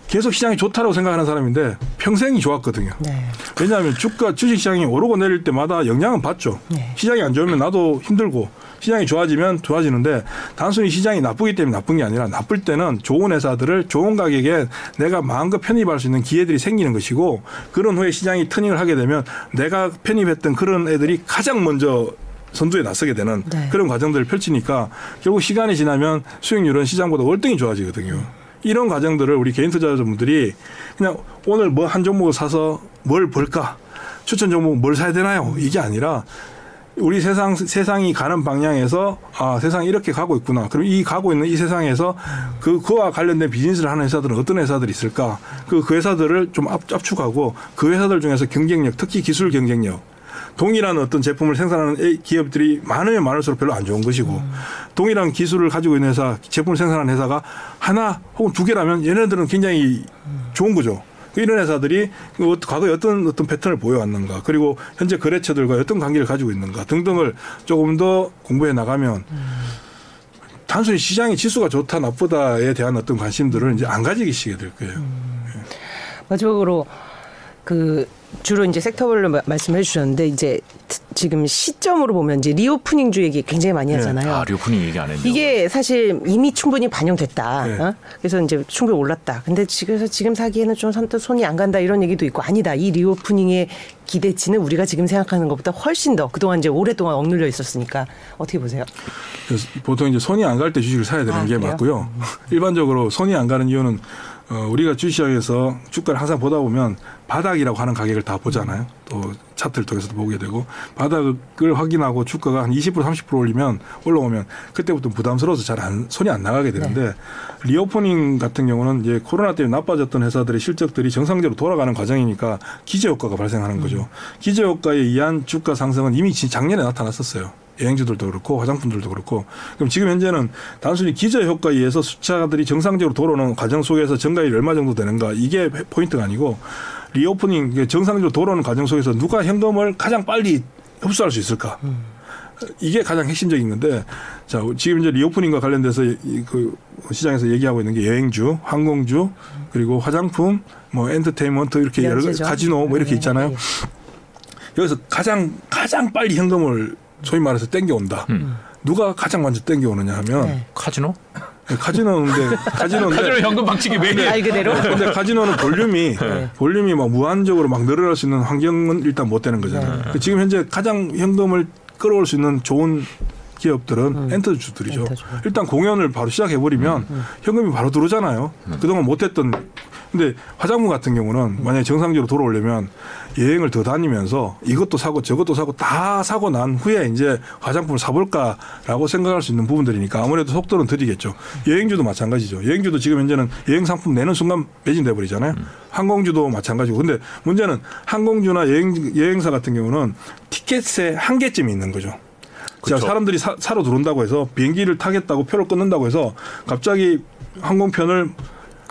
계속 시장이 좋다고 생각하는 사람인데 평생이 좋았거든요. 네. 왜냐하면 주가 주식 시장이 오르고 내릴 때마다 영향은 받죠. 네. 시장이 안 좋으면 나도 힘들고 시장이 좋아지면 좋아지는데 단순히 시장이 나쁘기 때문에 나쁜 게 아니라 나쁠 때는 좋은 회사들을 좋은 가격에 내가 마음껏 편입할 수 있는 기회들이 생기는 것이고 그런 후에 시장이 터닝을 하게 되면 내가 편입했던 그런 애들이 가장 먼저 선두에 나서게 되는 네. 그런 과정들을 펼치니까 결국 시간이 지나면 수익률은 시장보다 월등히 좋아지거든요. 이런 과정들을 우리 개인 투자자분들이 그냥 오늘 뭐 한 종목을 사서 뭘 볼까? 추천 종목 뭘 사야 되나요? 이게 아니라 우리 세상 세상이 가는 방향에서 아 세상이 이렇게 가고 있구나. 그럼 이 가고 있는 이 세상에서 그 그와 관련된 비즈니스를 하는 회사들은 어떤 회사들이 있을까? 그, 그 회사들을 좀 압, 압축하고 그 회사들 중에서 경쟁력, 특히 기술 경쟁력. 동일한 어떤 제품을 생산하는 기업들이 많으면 많을수록 별로 안 좋은 것이고 음. 동일한 기술을 가지고 있는 회사, 제품을 생산하는 회사가 하나 혹은 두 개라면 얘네들은 굉장히 좋은 거죠. 이런 회사들이 그 과거에 어떤 어떤 패턴을 보여왔는가 그리고 현재 거래처들과 어떤 관계를 가지고 있는가 등등을 조금 더 공부해 나가면 단순히 시장의 지수가 좋다 나쁘다에 대한 어떤 관심들을 이제 안 가지게 될 거예요. 음. 마지막으로 그 주로 이제 섹터별로 말씀해 주셨는데 이제 지금 시점으로 보면 이제 reopening 주 얘기 굉장히 많이 네. 하잖아요. 네. 아, reopening 얘기 안 했네요. 이게 사실 이미 충분히 반영됐다. 네. 어? 그래서 이제 충분히 올랐다. 근데 지금 지금 사기에는 좀 선뜻 손이 안 간다 이런 얘기도 있고 아니다. 이 reopening의 기대치는 우리가 지금 생각하는 것보다 훨씬 더 그동안 이제 오랫동안 억눌려 있었으니까 어떻게 보세요? 보통 이제 손이 안 갈 때 주식을 사야 되는 아, 게 그래요? 맞고요. *laughs* 일반적으로 손이 안 가는 이유는 어, 우리가 주식시장에서 주가를 항상 보다 보면 바닥이라고 하는 가격을 다 보잖아요. 또 차트를 통해서도 보게 되고 바닥을 확인하고 주가가 한 20% 30% 올리면 올라오면 그때부터 부담스러워서 잘 안 손이 안 나가게 되는데 네. reopening 같은 경우는 이제 코로나 때문에 나빠졌던 회사들의 실적들이 정상적으로 돌아가는 과정이니까 기저 효과가 발생하는 거죠. 음. 기저 효과에 의한 주가 상승은 이미 작년에 나타났었어요. 여행주들도 그렇고 화장품들도 그렇고 그럼 지금 현재는 단순히 기저 효과에 의해서 숫자들이 정상적으로 돌아오는 과정 속에서 증가율이 얼마 정도 되는가 이게 포인트가 아니고 reopening 정상적으로 돌아오는 과정 속에서 누가 현금을 가장 빨리 흡수할 수 있을까? 이게 가장 핵심적인 건데 자 지금 이제 reopening과 관련돼서 그 시장에서 얘기하고 있는 게 여행주, 항공주 그리고 화장품, 뭐 엔터테인먼트 이렇게 여러 가지 카지노 뭐 이렇게 네, 있잖아요. 네. 여기서 가장 가장 빨리 현금을 소위 말해서 땡겨온다. 음. 누가 가장 먼저 땡겨오느냐 하면 네. 카지노? 카지노인데 *laughs* 카지노인데 카지노 현금 방식이 왜말 그대로. 근데 카지노는 볼륨이 네. 볼륨이 막 무한적으로 막 늘어날 수 있는 환경은 일단 못 되는 거잖아요. 네. 지금 현재 가장 현금을 끌어올 수 있는 좋은 기업들은 엔터주들이죠. 음. 엔터주. 음, 일단 공연을 바로 시작해 버리면 현금이 바로 들어오잖아요. 그동안 못했던 근데 화장품 같은 경우는 만약에 정상적으로 돌아오려면 여행을 더 다니면서 이것도 사고 저것도 사고 다 사고 난 후에 이제 화장품을 사볼까라고 생각할 수 있는 부분들이니까 아무래도 속도는 느리겠죠. 여행주도 마찬가지죠. 여행주도 지금 현재는 여행 상품 내는 순간 매진돼 버리잖아요. 항공주도 마찬가지고. 근데 문제는 항공주나 여행 여행사 같은 경우는 티켓의 한계점이 있는 거죠. 자, 그렇죠. 사람들이 사, 사러 들어온다고 해서 비행기를 타겠다고 표를 끊는다고 해서 갑자기 항공편을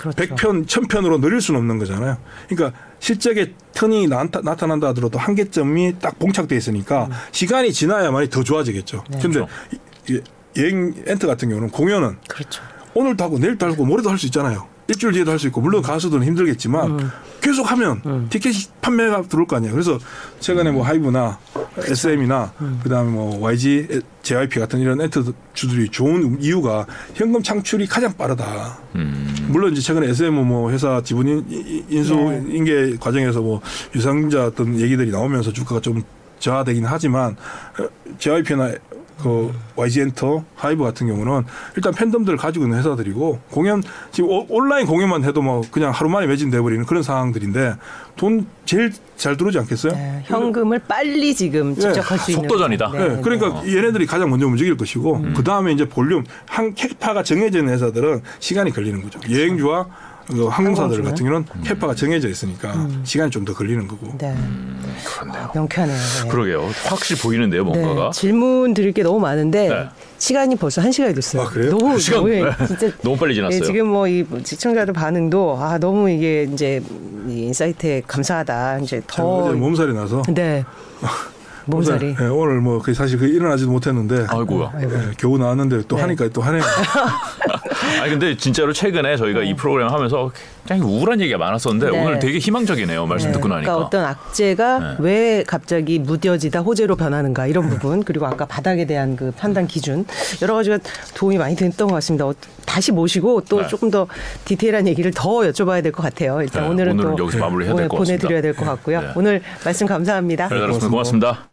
그렇죠. 100편, 1000편으로 늘릴 수는 없는 거잖아요. 그러니까 실적의 턴이 나타, 나타난다 하더라도 한계점이 딱 봉착돼 있으니까 시간이 지나야만이 더 좋아지겠죠. 네. 근데 이- 이 여행 엔트 같은 경우는 공연은 그렇죠. 오늘도 하고 내일도 하고 모레도 할 수 있잖아요. 일주일 뒤에도 할 수 있고 물론 가수들은 힘들겠지만 계속 하면 티켓이 판매가 들어올 거 아니에요. 그래서 최근에 뭐 하이브나 SM이나 그다음에 뭐 YG, JYP 같은 이런 엔터 주들이 좋은 이유가 현금 창출이 가장 빠르다. 물론 이제 최근에 SM 뭐 회사 지분 인- 인수 네. 인계 과정에서 뭐 유상증자 어떤 얘기들이 나오면서 주가가 좀 저하되긴 하지만 어, JYP나 그 YG 엔터, 하이브 같은 경우는 일단 팬덤들을 가지고 있는 회사들이고 공연 지금 오- 온라인 공연만 해도 뭐 그냥 하루 만에 매진돼 버리는 그런 상황들인데 돈 제일 잘 들어오지 않겠어요? 네, 현금을 빨리 지금 직접 할수 있는 속도전이다. 네, 네, 그러니까 얘네들이 가장 먼저 움직일 것이고 그 다음에 이제 볼륨 한 캐파가 정해져 있는 회사들은 시간이 걸리는 거죠. 여행주와 그 항공사들 항공주는? 같은 경우는 캐파가 정해져 있으니까 시간이 좀 더 걸리는 거고. 네. 그렇네요. 명쾌하네요. 네. 그러게요. 확실히 보이는데요, 뭔가가. 네, 질문 드릴 게 너무 많은데 네. 시간이 벌써 한 시간이 됐어요. 아, 그래요? 너무 시간 너무 *laughs* 진짜 너무 빨리 지났어요. 네, 지금 뭐 이 시청자들 반응도 아 너무 이게 이제 이 insight에 감사하다 이제 저도 어제 몸살이 나서 네. *laughs* 몸살이. 네, 오늘 뭐 거의 사실 그 일어나지도 못했는데 아이고야. 네, 겨우 나왔는데 또 네. 하니까 또 하네요. *laughs* 아니 근데 진짜로 최근에 저희가 이 프로그램 하면서 굉장히 우울한 얘기가 많았었는데 네. 오늘 되게 희망적이네요. 말씀 네, 듣고 나니까. 그러니까 어떤 악재가 네. 왜 갑자기 무뎌지다 호재로 변하는가 이런 부분 그리고 아까 바닥에 대한 그 판단 기준 여러 가지가 도움이 많이 됐던 것 같습니다. 어, 다시 모시고 또 네. 조금 더 디테일한 얘기를 더 여쭤봐야 될 것 같아요. 일단 네, 오늘은 오늘은 또 여기서 마무리해야 될것 보내드려야 될 것 같습니다. 같고요. 네. 오늘 말씀 감사합니다. 잘 들었습니다. 고맙습니다.